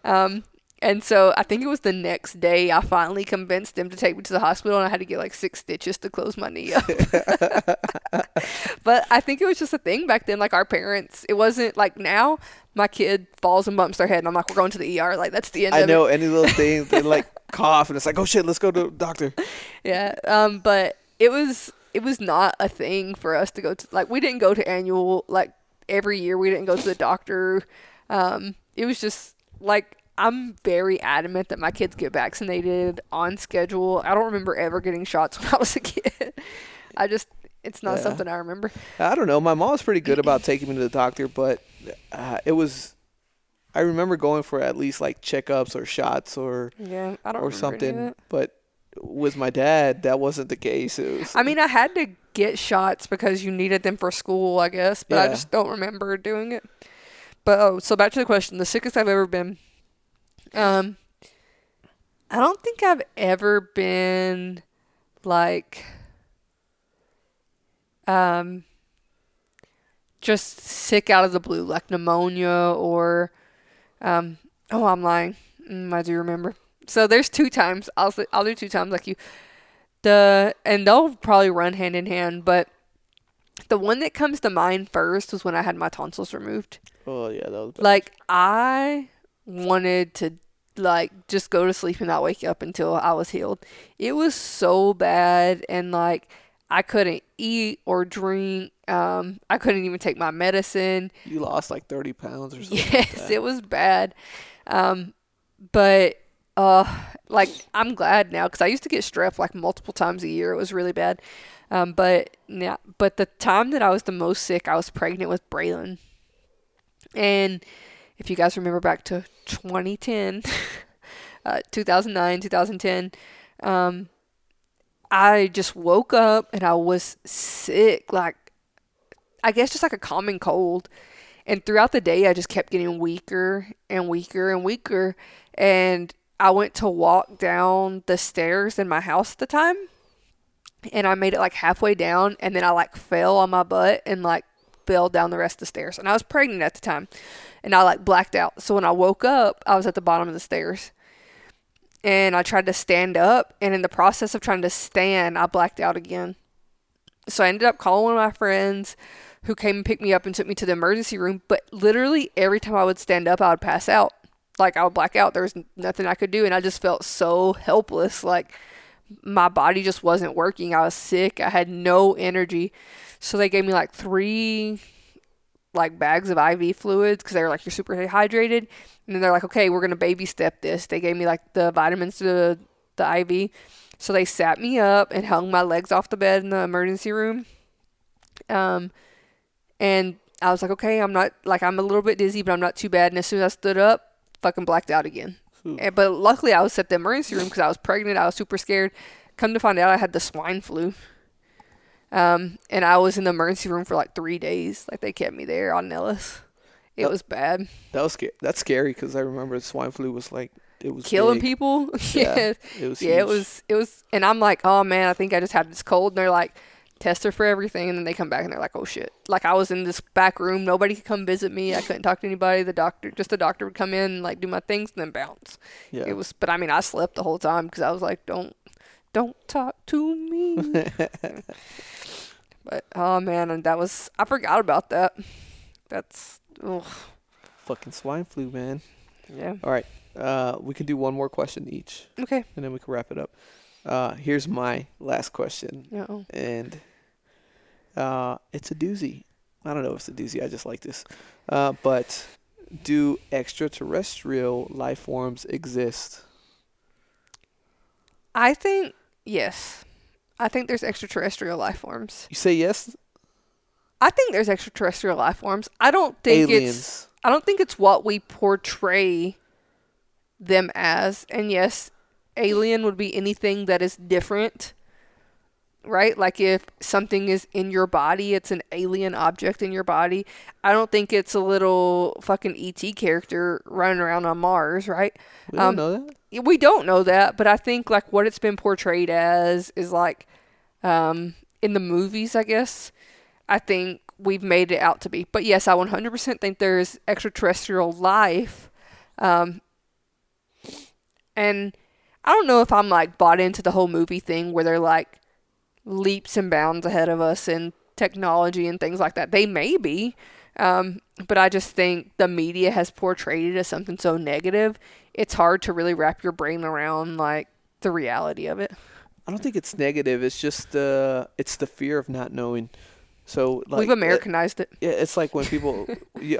Um, and so I think it was the next day I finally convinced them to take me to the hospital, and I had to get like six stitches to close my knee up. but I think it was just a thing back then. Like our parents, it wasn't like now. My kid falls and bumps their head, and I'm like, "We're going to the ER." Like that's the end I of it. know any little thing they like cough and it's like, oh shit, let's go to the doctor. Yeah. Um, but it was it was not a thing for us to go to like we didn't go to annual like every year we didn't go to the doctor. Um, it was just like I'm very adamant that my kids get vaccinated on schedule. I don't remember ever getting shots when I was a kid. I just it's not Yeah. something I remember. I don't know. My mom was pretty good about taking me to the doctor, but uh, it was. I remember going for at least like checkups or shots or Yeah, I don't or remember any of something. But with my dad, that wasn't the case. Was. I mean, I had to get shots because you needed them for school, I guess, but I just don't remember doing it. But oh, so back to the question: the sickest I've ever been. Um, I don't think I've ever been like, um, just sick out of the blue, like pneumonia or, um, oh, I'm lying. Mm, I do remember. So there's two times. I'll I'll do two times like you the and they'll probably run hand in hand, but the one that comes to mind first was when I had my tonsils removed. oh yeah, that was. Bad. Like I wanted to like just go to sleep and not wake up until I was healed. It was so bad and like I couldn't eat or drink. Um, I couldn't even take my medicine. You lost like thirty pounds or something. like Yes, that. it was bad. Um, but uh, like I'm glad now because I used to get strep like multiple times a year. It was really bad. Um, but yeah, but the time that I was the most sick, I was pregnant with Braylon, and if you guys remember back to 2010, uh, 2009, 2010, um, I just woke up and I was sick, like I guess just like a common cold. And throughout the day, I just kept getting weaker and weaker and weaker. And I went to walk down the stairs in my house at the time. And I made it like halfway down. And then I like fell on my butt and like fell down the rest of the stairs. And I was pregnant at the time. And I like blacked out. So when I woke up, I was at the bottom of the stairs. And I tried to stand up. And in the process of trying to stand, I blacked out again. So I ended up calling one of my friends who came and picked me up and took me to the emergency room. But literally every time I would stand up, I would pass out. Like I would black out. There was nothing I could do. And I just felt so helpless. Like my body just wasn't working. I was sick. I had no energy. So they gave me like three like bags of IV fluids because they were like, you're super hydrated. And then they're like, okay, we're going to baby step this. They gave me like the vitamins to the, the IV. So they sat me up and hung my legs off the bed in the emergency room. Um, and I was like, okay, I'm not like I'm a little bit dizzy, but I'm not too bad. And as soon as I stood up, fucking blacked out again. And, but luckily, I was at the emergency room because I was pregnant. I was super scared. Come to find out, I had the swine flu. Um, and I was in the emergency room for like three days. Like they kept me there on Nellis. It That- was bad. That was sca- that's scary because I remember swine flu was like it was Killing big. people. Yeah, yeah. It was Yeah, it was it was and I'm like, oh man, I think I just had this cold and they're like, test her for everything and then they come back and they're like, Oh shit. Like I was in this back room, nobody could come visit me. I couldn't talk to anybody. The doctor just the doctor would come in and like do my things and then bounce. yeah. It was but I mean I slept the whole time because I was like, Don't don't talk to me. but oh man, and that was I forgot about that. That's ugh, fucking swine flu, man. yeah. All right, uh, we can do one more question each, Okay. and then we can wrap it up. Uh, here's my last question, No. and uh, it's a doozy. I don't know if it's a doozy. I just like this. Uh, but do extraterrestrial life forms exist? I think yes. I think there's extraterrestrial life forms. You say yes. I think there's extraterrestrial life forms. I don't think it's Aliens. I don't think it's what we portray them as. And yes, alien would be anything that is different. Right? Like if something is in your body, it's an alien object in your body. I don't think it's a little fucking ET character running around on Mars, right? We don't um, know that. we don't know that, but I think like what it's been portrayed as is like um in the movies, I guess. I think we've made it out to be. But yes, I 100% think there is extraterrestrial life. Um and I don't know if I'm like bought into the whole movie thing where they're like leaps and bounds ahead of us in technology and things like that. They may be. Um, but I just think the media has portrayed it as something so negative it's hard to really wrap your brain around like the reality of it. I don't think it's negative. It's just the it's the fear of not knowing. So like We've uh, Americanized it. Yeah, it's like when people, yeah,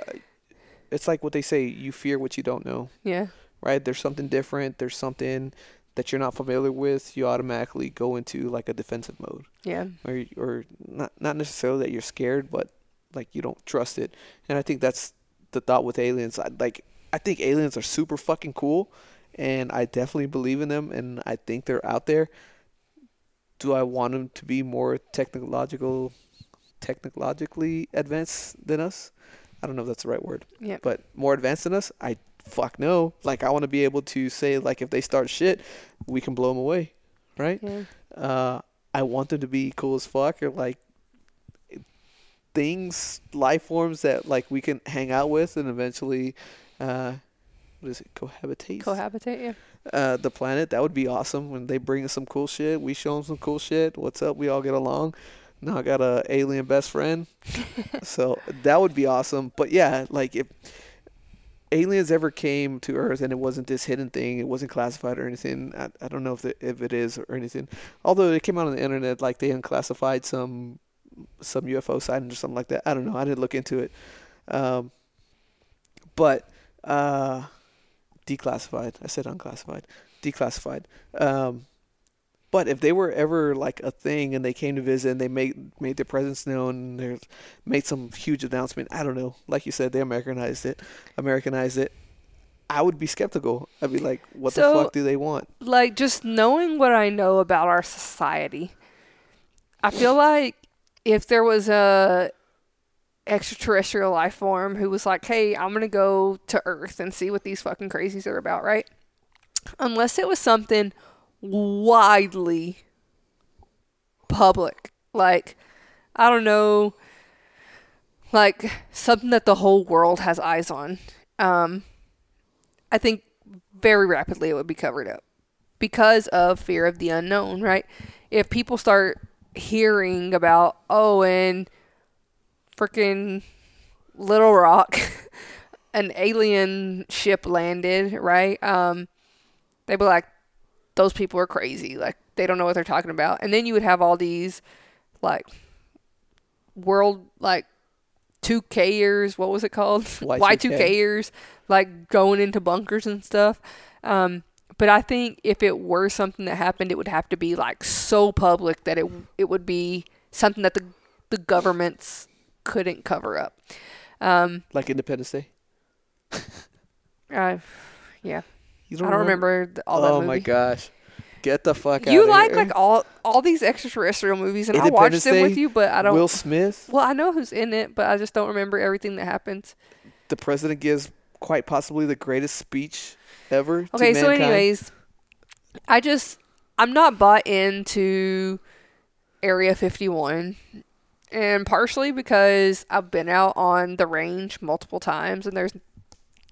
it's like what they say: you fear what you don't know, Yeah. right? There's something different. There's something that you're not familiar with. You automatically go into like a defensive mode, Yeah. or or not not necessarily that you're scared, but like you don't trust it. And I think that's the thought with aliens. I, like I think aliens are super fucking cool, and I definitely believe in them, and I think they're out there. Do I want them to be more technological, technologically advanced than us? I don't know if that's the right word, Yeah. but more advanced than us? I fuck no. Like I want to be able to say like if they start shit, we can blow them away, right? Yeah. uh, I want them to be cool as fuck or like things, life forms that like we can hang out with and eventually, uh, what is it, cohabitate? Cohabitate. Yeah. uh, the planet. That would be awesome when they bring us some cool shit. We show them some cool shit. What's up? We all get along. Now I got a alien best friend, so that would be awesome. But yeah, like if aliens ever came to Earth and it wasn't this hidden thing, it wasn't classified or anything. I, I don't know if it, if it is or anything. Although it came out on the internet, like they unclassified some some UFO sighting or something like that. I don't know. I didn't look into it. Um, but uh, declassified. I said unclassified. Declassified. Um, But if they were ever like a thing and they came to visit and they made made their presence known and they made some huge announcement, I don't know. Like you said, they Americanized it, Americanized it. I would be skeptical. I'd be like, what So- the fuck do they want? like just knowing what I know about our society, I feel like if there was a extraterrestrial life form who was like, "Hey, I'm gonna go to Earth and see what these fucking crazies are about," right? Unless it was something widely public, like I don't know, like something that the whole world has eyes on. Um, I think very rapidly it would be covered up because of fear of the unknown, right? If people start hearing about, oh, and freaking Little Rock, an alien ship landed, right? Um, they'd be like, those people are crazy. Like, they don't know what they're talking about. And then you would have all these, like, world, like, 2Kers, what was it called? Y2K. Y2Kers, like going into bunkers and stuff. Um, but I think if it were something that happened, it would have to be like so public that it it would be something that the the governments couldn't cover up. Um, Like Independence Day? I, yeah, You I don't remember th- all that oh movie. my gosh. Get the fuck out You of like here. like all all these extraterrestrial movies, and I Independence watched them with you, but I don't. Will Smith, well, I know who's in it, but I just don't remember everything that happens. the president gives quite possibly the greatest speech ever. to Okay, so mankind. anyways, I just I'm not bought into Area 51 and partially because I've been out on the range multiple times and there's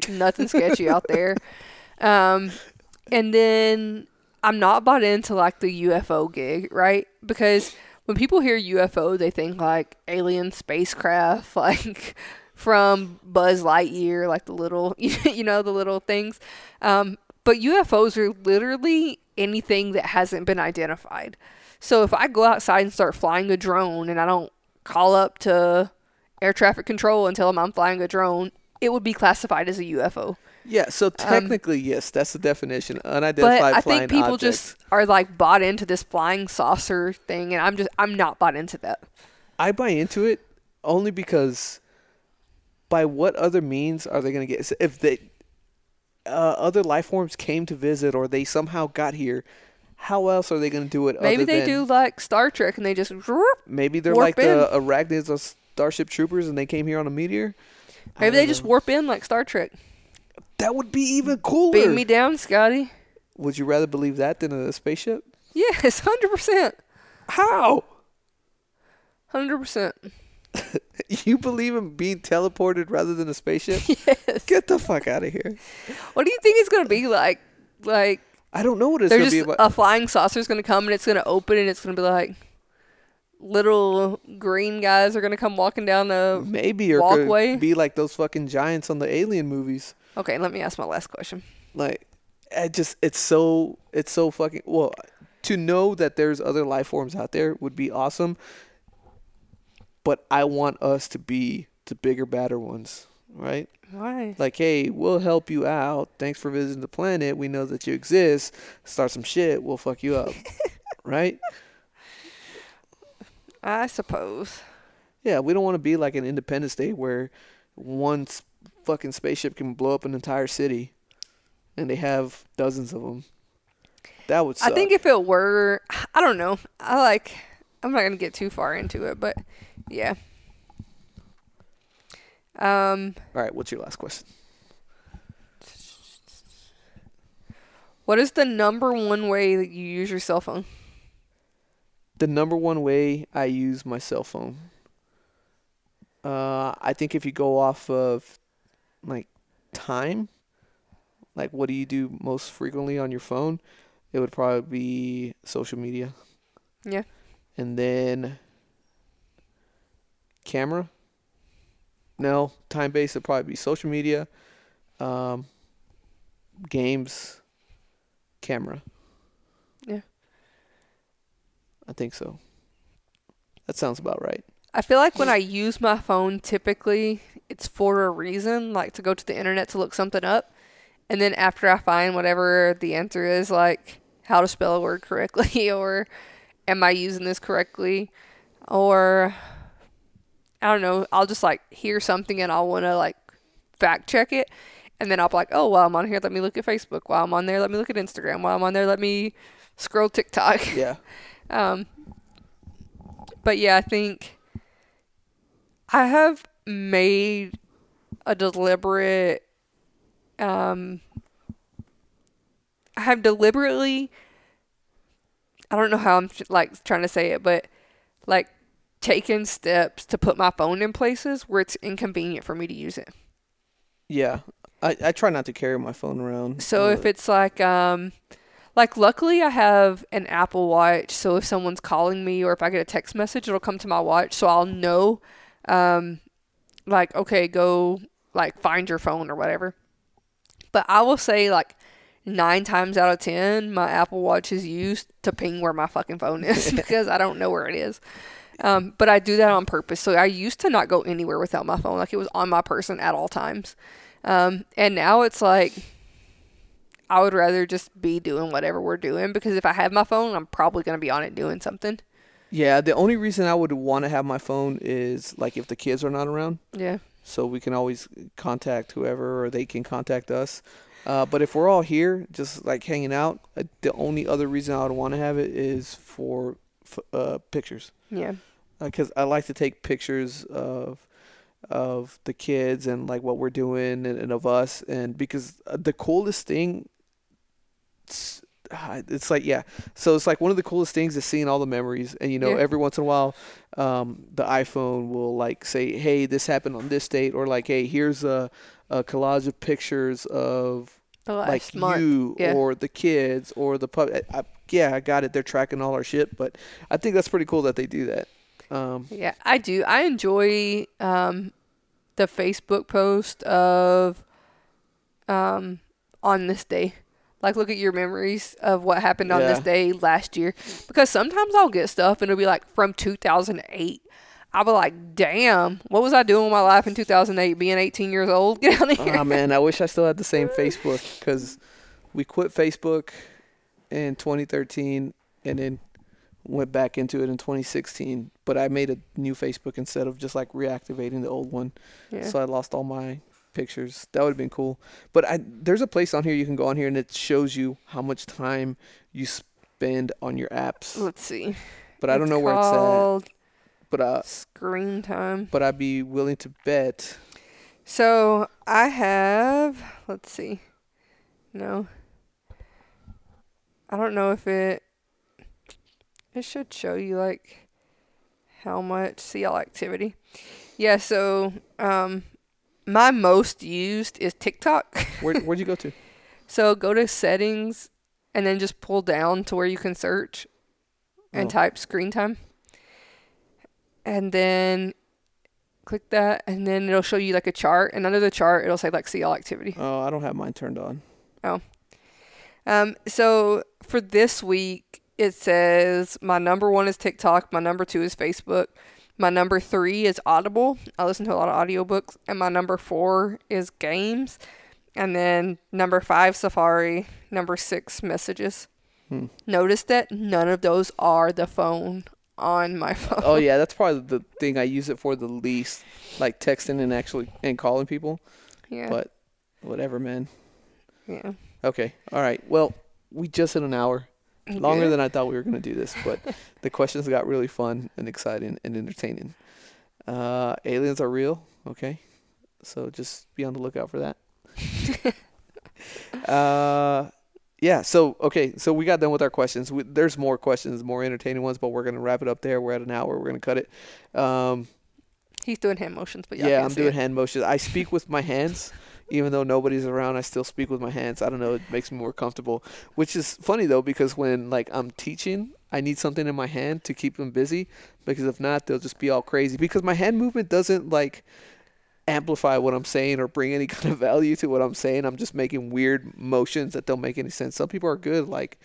nothing sketchy out there. Um and then I'm not bought into like the UFO gig, right? Because when people hear UFO, they think like alien spacecraft, like from Buzz Lightyear, like the little, you know, the little things. Um, but UFOs are literally anything that hasn't been identified. So if I go outside and start flying a drone and I don't call up to air traffic control and tell them I'm flying a drone, it would be classified as a UFO. Yeah, so technically, yes, that's the definition. Unidentified But I flying think people object. just are like bought into this flying saucer thing, and I'm just I'm not bought into that. I buy into it only because by what other means are they going to get if they uh, other life forms came to visit or they somehow got here how else are they going to do it Maybe they than- do like Star Trek, and they just maybe they're like the arachnids of starship troopers and they came here on a meteor maybe they just know. warp in like Star Trek. That would be even cooler Beam me down, Scotty. would you rather believe that than a spaceship Yes, hundred percent, how hundred percent. you believe in being teleported rather than a spaceship Yes. get the fuck out of here What do you think it's gonna be like? Like i don't know what it's going to just be about a flying saucer's gonna come and it's gonna open and it's gonna be like little green guys are gonna come walking down the. Maybe or walkway. be like those fucking giants on the alien movies. Okay, let me ask my last question. Like, it just it's so it's so fucking well. To know that there's other life forms out there would be awesome. But I want us to be the bigger, badder ones, right? Why? Like, hey, we'll help you out. Thanks for visiting the planet. We know that you exist. Start some shit. We'll fuck you up, right? I suppose. Yeah, we don't want to be like an Independence Day where one fucking spaceship can blow up an entire city, and they have dozens of them. That would suck. I think if it were, I don't know. I like. I'm not gonna get too far into it, but yeah. Um, All right, what's your last question? what is the number one way that you use your cell phone? The number one way I use my cell phone. Uh, I think if you go off of like time, like what do you do most frequently on your phone, it would probably be social media. Yeah. And then camera. No, time based would probably be social media, um, games, camera. Yeah. I think so. That sounds about right. I feel like when I use my phone, typically it's for a reason, like to go to the internet to look something up. And then after I find whatever the answer is, like how to spell a word correctly or am I using this correctly or I don't know, I'll just like hear something and I'll want to like fact check it and then I'll be like, "Oh, while I'm on here, let me look at Facebook. While I'm on there, let me look at Instagram. While I'm on there, let me scroll TikTok." Yeah. Um, but yeah, I think I have made a deliberate. Um, I have deliberately. I don't know how I'm like trying to say it, but like taken steps to put my phone in places where it's inconvenient for me to use it. Yeah. I, I try not to carry my phone around. So if it's like um like luckily I have an Apple Watch, so if someone's calling me or if I get a text message, it'll come to my watch so I'll know um like okay, go like find your phone or whatever. But I will say like 9 times out of 10 my Apple Watch is used to ping where my fucking phone is because I don't know where it is. Um, but I do that on purpose. So I used to not go anywhere without my phone. Like it was on my person at all times. Um, and now it's like I would rather just be doing whatever we're doing because if I have my phone, I'm probably going to be on it doing something. Yeah, the only reason I would want to have my phone is like if the kids are not around, Yeah. so we can always contact whoever or they can contact us. Uh, but if we're all here, just like hanging out, uh, the only other reason I would want to have it is for f- uh, pictures. Yeah. because I like to take pictures of of the kids and like what we're doing and, and of us and because uh, the coolest thing it's, ah, like yeah so it's like one of the coolest things is seeing all the memories and you know Yeah. every once in a while um, the iphone will like say hey this happened on this date or like hey here's a, a collage of pictures of like month. you yeah. or the kids or the pub. I, I, yeah, I got it. They're tracking all our shit, but I think that's pretty cool that they do that. Um, Yeah, I do. I enjoy um, the Facebook post of um, on this day. Like, look at your memories of what happened on this day last year. Because sometimes I'll get stuff and it'll be like from 2008. I'll be like, damn, what was I doing with my life in 2008? Being 18 years old? Get out of here. oh man, I wish I still had the same Facebook because we quit Facebook in 2013 and then went back into it in 2016. But I made a new Facebook instead of just like reactivating the old one. yeah. So I lost all my pictures. That would have been cool. But I there's a place on here you can go on here and it shows you how much time you spend on your apps. Let's see. But I don't It's know where it's at. called But uh, Screen time. but I'd be willing to bet. So I have, let's see. No. I don't know if it, it should show you like how much, all activity. Yeah, so um, my most used is TikTok. Where where'd you go to? so go to settings and then just pull down to where you can search and Oh. type screen time. And then click that and then it'll show you like a chart and under the chart it'll say like see all activity. Oh, I don't have mine turned on. Oh. Um so for this week it says my number 1 is TikTok, my number 2 is Facebook, my number 3 is Audible. I listen to a lot of audiobooks and my number 4 is games. And then number 5 Safari, number 6 messages. Hmm. Notice that none of those are the phone on my phone. Oh yeah, that's probably the thing I use it for the least, like texting and actually and calling people. yeah. But whatever, man. yeah. Okay, all right. Well, we just hit an hour, longer Good. than I thought we were gonna do this, but the questions got really fun and exciting and entertaining. Uh, aliens are real. Okay, so just be on the lookout for that. uh, yeah. So okay, so we got done with our questions. We, there's more questions, more entertaining ones, but we're gonna wrap it up there. We're at an hour. We're gonna cut it. Um, He's doing hand motions, but yeah, I'm doing it. hand motions. I speak with my hands, even though nobody's around. I still speak with my hands. I don't know. It makes me more comfortable. Which is funny though, because when like I'm teaching, I need something in my hand to keep them busy. Because if not, they'll just be all crazy. Because my hand movement doesn't like amplify what I'm saying or bring any kind of value to what I'm saying. I'm just making weird motions that don't make any sense. Some people are good, like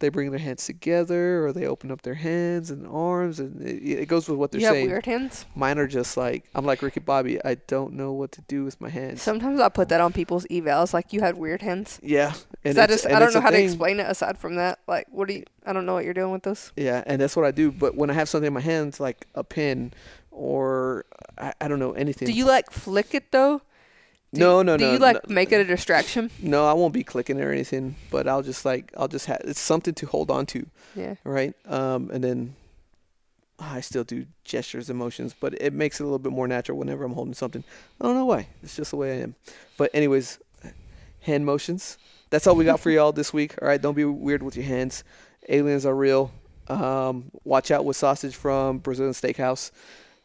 they bring their hands together or they open up their hands and arms, and it, it goes with what they're You have saying. weird hands. Mine are just like I'm like Ricky Bobby. I don't know what to do with my hands. Sometimes I put that on people's evals, like you had weird hands. yeah, and I just and I don't know how to explain it aside from that. Like, what do you? I don't know what you're doing with this. Yeah, and that's what I do. But when I have something in my hands, like a pen or I, I don't know anything. Do you like flick it though? Do no, you, no, do no. you like no. make it a distraction? No, I won't be clicking or anything, but I'll just like I'll just have it's something to hold on to, Yeah. right? Um, and then I still do gestures, emotions, but it makes it a little bit more natural whenever I'm holding something. I don't know why. It's just the way I am. But anyways, hand motions. That's all we got for y'all this week. All right, don't be weird with your hands. Aliens are real. Um, watch out with sausage from Brazilian Steakhouse.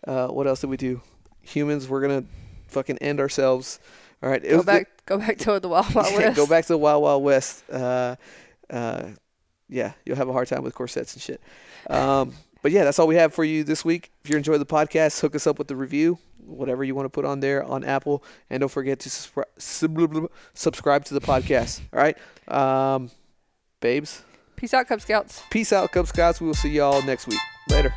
Uh, what else did we do? Humans, we're gonna fucking end ourselves. All right, Go back, go back to the Wild Wild West. go back to the Wild Wild West. Uh, uh, yeah, you'll have a hard time with corsets and shit. Um, but yeah, that's all we have for you this week. If you enjoyed the podcast, hook us up with the review, whatever you want to put on there on Apple, and don't forget to subscri- sub- subscribe to the podcast. All right, um, babes. Peace out, Cub Scouts. Peace out, Cub Scouts. We will see y'all next week. Later.